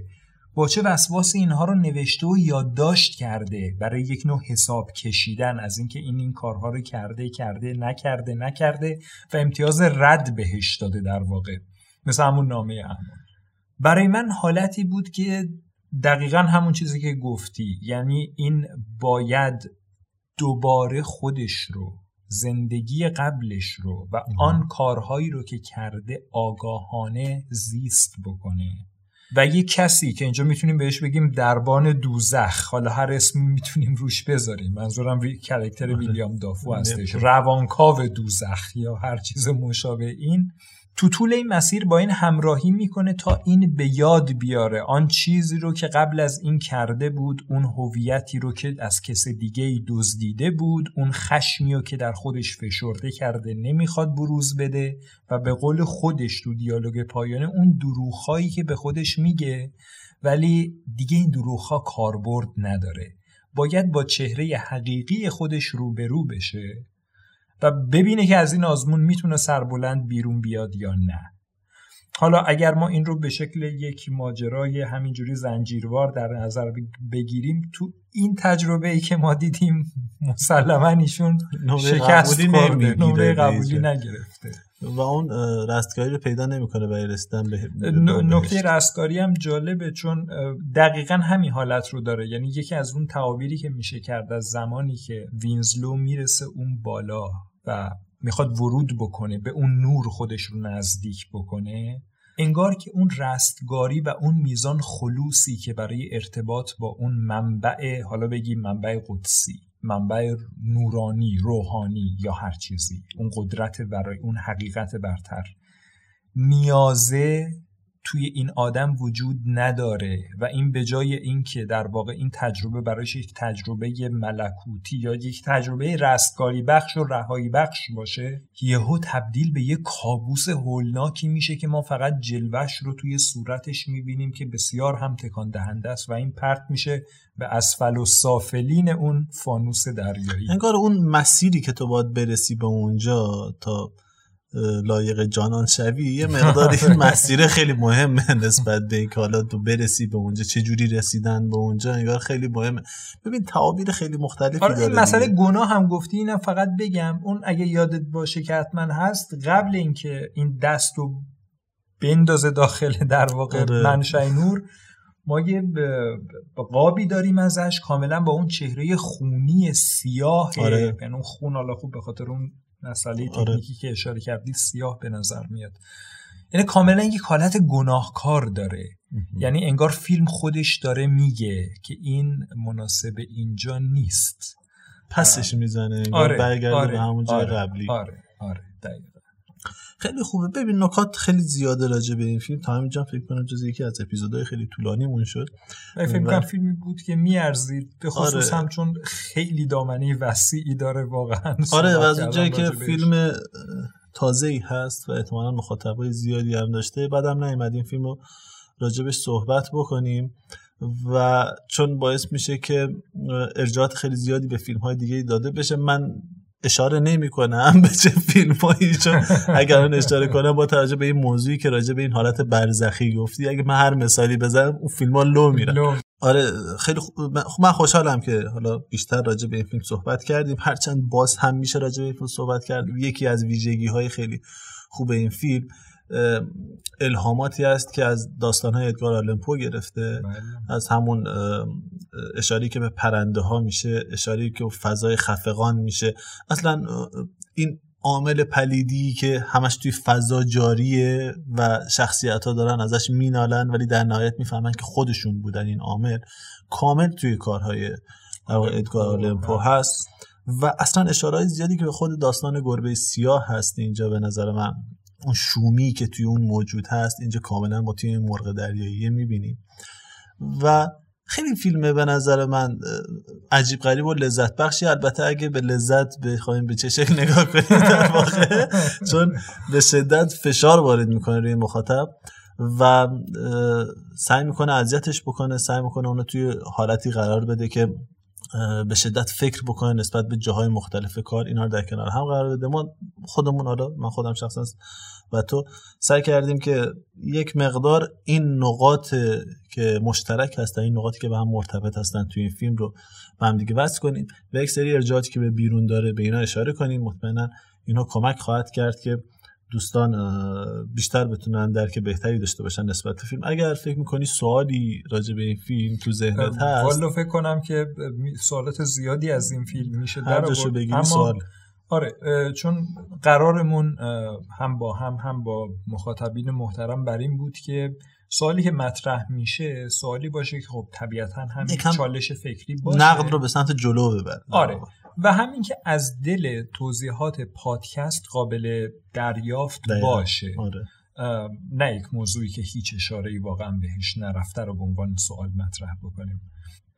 با چه وسواس اینها رو نوشته و یادداشت کرده برای یک نوع حساب کشیدن از اینکه این این کارها رو کرده کرده نکرده نکرده و امتیاز رد بهش داده در واقع. مثل همون نامه اعمال. برای من حالتی بود که دقیقا همون چیزی که گفتی. یعنی این باید دوباره خودش رو زندگی قبلش رو و آن کارهایی رو که کرده آگاهانه زیست بکنه. و یه کسی که اینجا می‌تونیم بهش بگیم دربان دوزخ. حالا هر اسم می‌تونیم روش بذاریم. منظورم وی... کرکتر آره. ویلیام دافو هستش. روانکاو دوزخ یا هر چیز مشابه این. تو طول این مسیر با این همراهی می‌کنه تا این به یاد بیاره. آن چیزی رو که قبل از این کرده بود اون هویتی رو که از کس دیگه ای دزدیده بود اون خشمی رو که در خودش فشرده کرده نمی‌خواد بروز بده و به قول خودش تو دیالوگ پایانه اون دروغهایی که به خودش میگه ولی دیگه این دروغها کاربرد نداره. باید با چهره حقیقی خودش روبرو بشه. و ببینه که از این آزمون می‌تونه سربلند بیرون بیاد یا نه. حالا اگر ما این رو به شکل یک ماجرای همینجوری زنجیروار در نظر بگیریم تو این تجربه ای که ما دیدیم مسلما ایشون شکست خورده نمره قبولی نگرفته. و اون رستگاری رو پیدا نمی‌کنه برای رسیدن به نکته رستگاری هم جالبه چون دقیقا همین حالت رو داره. یعنی یکی از اون تعابیری که میشه کرد از زمانی که وینزلو می‌رسه اون بالا. و می‌خواد ورود بکنه به اون نور خودش رو نزدیک بکنه انگار که اون رستگاری و اون میزان خلوصی که برای ارتباط با اون منبع حالا بگیم منبع قدسی منبع نورانی روحانی یا هر چیزی اون قدرت برای اون حقیقت برتر نیازه توی این آدم وجود نداره و این به جای اینکه در واقع این تجربه برایش یک تجربه ملکوتی یا یک تجربه رستگاری بخش و رهایی بخش باشه یهو تبدیل به یک کابوس هولناکی میشه که ما فقط جلوش رو توی صورتش می‌بینیم که بسیار هم تکان دهنده است و این پرت میشه به اسفل و سافلین اون فانوس دریایی. انگار اون مسیری که تو باید برسی به اونجا تا لایق جانان شوی یه مقدار این [LAUGHS] مسیر خیلی مهمه نسبت به اینکه حالا تو برسی به اونجا چه جوری رسیدن به اونجا انگار خیلی مهمه ببین تعابیر خیلی مختلفی آره داره این مسئله. گناه هم گفتی اینم فقط بگم اون اگه یادت باشه که حتما هست قبل اینکه این دست رو بندازه داخل در واقع آره. منشأ نور ما یه قابی داریم ازش کاملا با اون چهره خونی سیاه آره. یعنی اون خون حالا خوب به خاطر اون مسئله آره. تکنیکی که اشاره کردی سیاه به نظر میاد. یعنی کاملا یک حالت گناهکار داره. یعنی انگار فیلم خودش داره میگه که این مناسب اینجا نیست. پسش می‌زنه آره برگرده آره، به همون جای آره، قبلی. آره آره دقیقا. خیلی خوبه. ببین نکات خیلی زیاده راجع به این فیلم. تا همینجا فکر کنم جز یکی از اپیزودهای خیلی طولانیمون شد. من فکر و- کنم فیلمی بود که میارزید به خصوص آره. هم چون خیلی دامنه وسیعی داره واقعا آره و از اونجایی که. فیلم تازه ای هست و احتمالا مخاطبای زیادی هم داشته. بعدم نیومد این فیلم رو راجبش صحبت بکنیم. و چون باعث میشه که ارجاعات خیلی زیادی به فیلم های دیگه داده بشه من اشاره نمی کنم به چه فیلم هایی چون اگر اون اشاره کنم با توجه به این موضوعی که راجع به این حالت برزخی گفتی اگه من هر مثالی بزنم اون فیلم ها لو میرن. آره خیلی من- خب من خوشحالم که حالا بیشتر راجع به این فیلم صحبت کردیم. هرچند باز هم میشه راجع به این فیلم صحبت کرد یکی از ویژگی های خیلی خوب این فیلم الهاماتی است که از داستان های ادگار آلن گرفته بله. از همون اشاری که به پرنده ها میشه اشاری که به فضای خفقان میشه. اصلا این عامل پلیدی که همش توی فضا جاریه و شخصیت ها دارن ازش مینالن ولی در نهایت می‌فهمن که خودشون بودن این عامل کامل توی کارهای ادگار آلن پو هست. و اصلا اشارهای زیادی که به خود داستان گربه سیاه هست اینجا به نظر من. اون شومی که توی اون موجود هست اینجا کاملا ما توی این مرغ دریایی می‌بینیم. و خیلی فیلمه به نظر من عجیب غریب و لذت بخشی. البته اگه به لذت بخوایم به چه شکل نگاه کنیم در واقع؟ [LAUGHS] چون به شدت فشار وارد می‌کنه روی مخاطب و سعی می‌کنه اذیتش بکنه سعی می‌کنه اونو توی حالتی قرار بده که به شدت فکر بکنه نسبت به جاهای مختلف کار اینا رو در کنار هم قرار بده. ما خودمون حالا من خودم شخصا و تو سعی کردیم که یک مقدار این نقاط که مشترک هستن این نقاطی که به هم مرتبط هستن توی این فیلم رو به هم دیگه وصل کنیم و یک سری ارجاعاتی که به بیرون داره به اینا اشاره کنیم. مطمئنا اینا کمک خواهد کرد که دوستان بیشتر بتونن درک بهتری داشته باشن نسبت به فیلم. اگر فکر می‌کنی سوالی راجع به این فیلم تو ذهنت هست والا فکر کنم که سوالات زیادی از این فیلم میشه. در اما سوال. آره چون قرارمون هم با هم هم با مخاطبین محترم بر این بود که سوالی که مطرح میشه سوالی باشه که خب طبیعتا هم چالش فکری باشه. نقد رو به سمت جلو ببر. آره. و همین که از دل توضیحات پادکست قابل دریافت. باشه. آره. نه یک موضوعی که هیچ اشاره واقعا بهش نرفته رو به عنوان سوال مطرح بکنیم.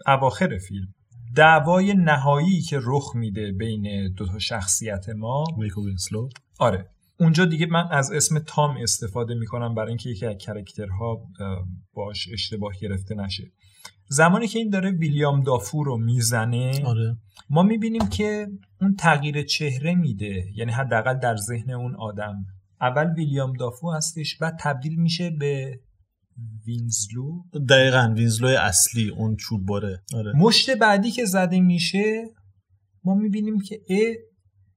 اواخر فیلم. دعوای نهایی که رخ میده بین دو تا شخصیت ما. ویک و وینسلو. آره. اونجا دیگه من از اسم تام استفاده می‌کنم برای اینکه یکی از character ها باش اشتباه گرفته نشه. زمانی که این داره ویلیام دافو رو می‌زنه آره. ما می‌بینیم که اون تغییر چهره میده یعنی حداقل در ذهن اون آدم. اول ویلیام دافو هستش بعد تبدیل میشه به وینزلو. دقیقا وینزلو اصلی اون چوب باره. آره. مشت بعدی که زده میشه ما می‌بینیم که ا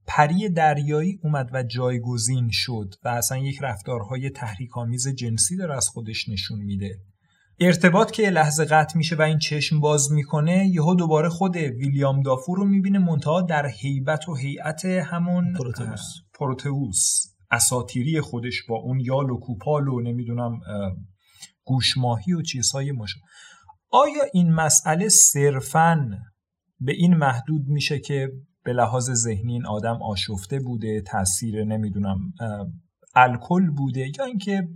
پری دریایی اومد و جایگزین شد و اصلا یک رفتارهای تحریک‌آمیز جنسی داره از خودش نشون میده. ارتباط که یه لحظه قطع میشه و این چشم باز می‌کنه یهو دوباره خود ویلیام دافو رو می‌بینه منتها در هیبت و هیئت همون پروتئوس. پروتئوس اساتیری خودش با اون یال و کوپال و نمی‌دونم اه، گوشماهی و چیزهای ماشا آیا این مسئله صرفاً به این محدود میشه که به لحاظ ذهنی این آدم آشفته بوده تاثیر نمی‌دونم الکل بوده یا اینکه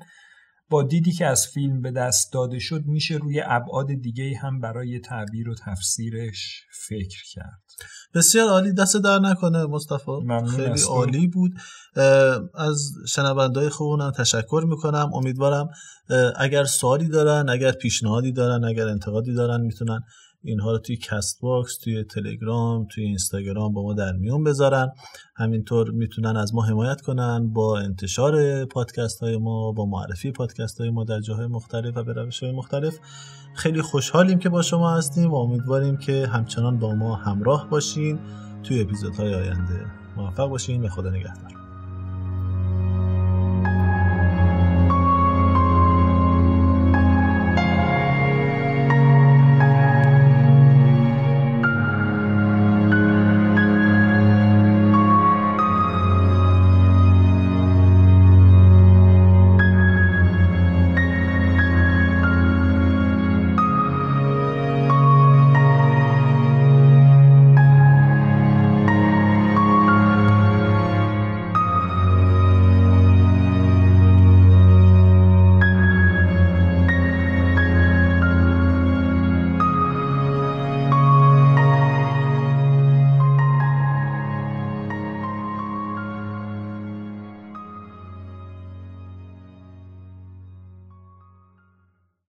با دیدی که از فیلم به دست داده شد میشه روی ابعاد دیگه هم برای تعبیر و تفسیرش فکر کرد. بسیار عالی دستت درد نکنه مصطفی. خیلی عالی بود. از شنونده‌های خوبمونم تشکر می‌کنم. امیدوارم اگر سوالی دارن اگر پیشنهادی دارن اگر انتقادی دارن می‌تونن اینها رو توی کست‌باکس توی تلگرام توی اینستاگرام با ما در میون بذارن. همینطور می‌تونن از ما حمایت کنن با انتشار پادکست های ما با معرفی پادکست های ما در جاهای مختلف و به روش های مختلف. خیلی خوشحالیم که با شما هستیم و امیدواریم که همچنان با ما همراه باشین توی اپیزودهای آینده. موفق باشین. به خدا نگهدار.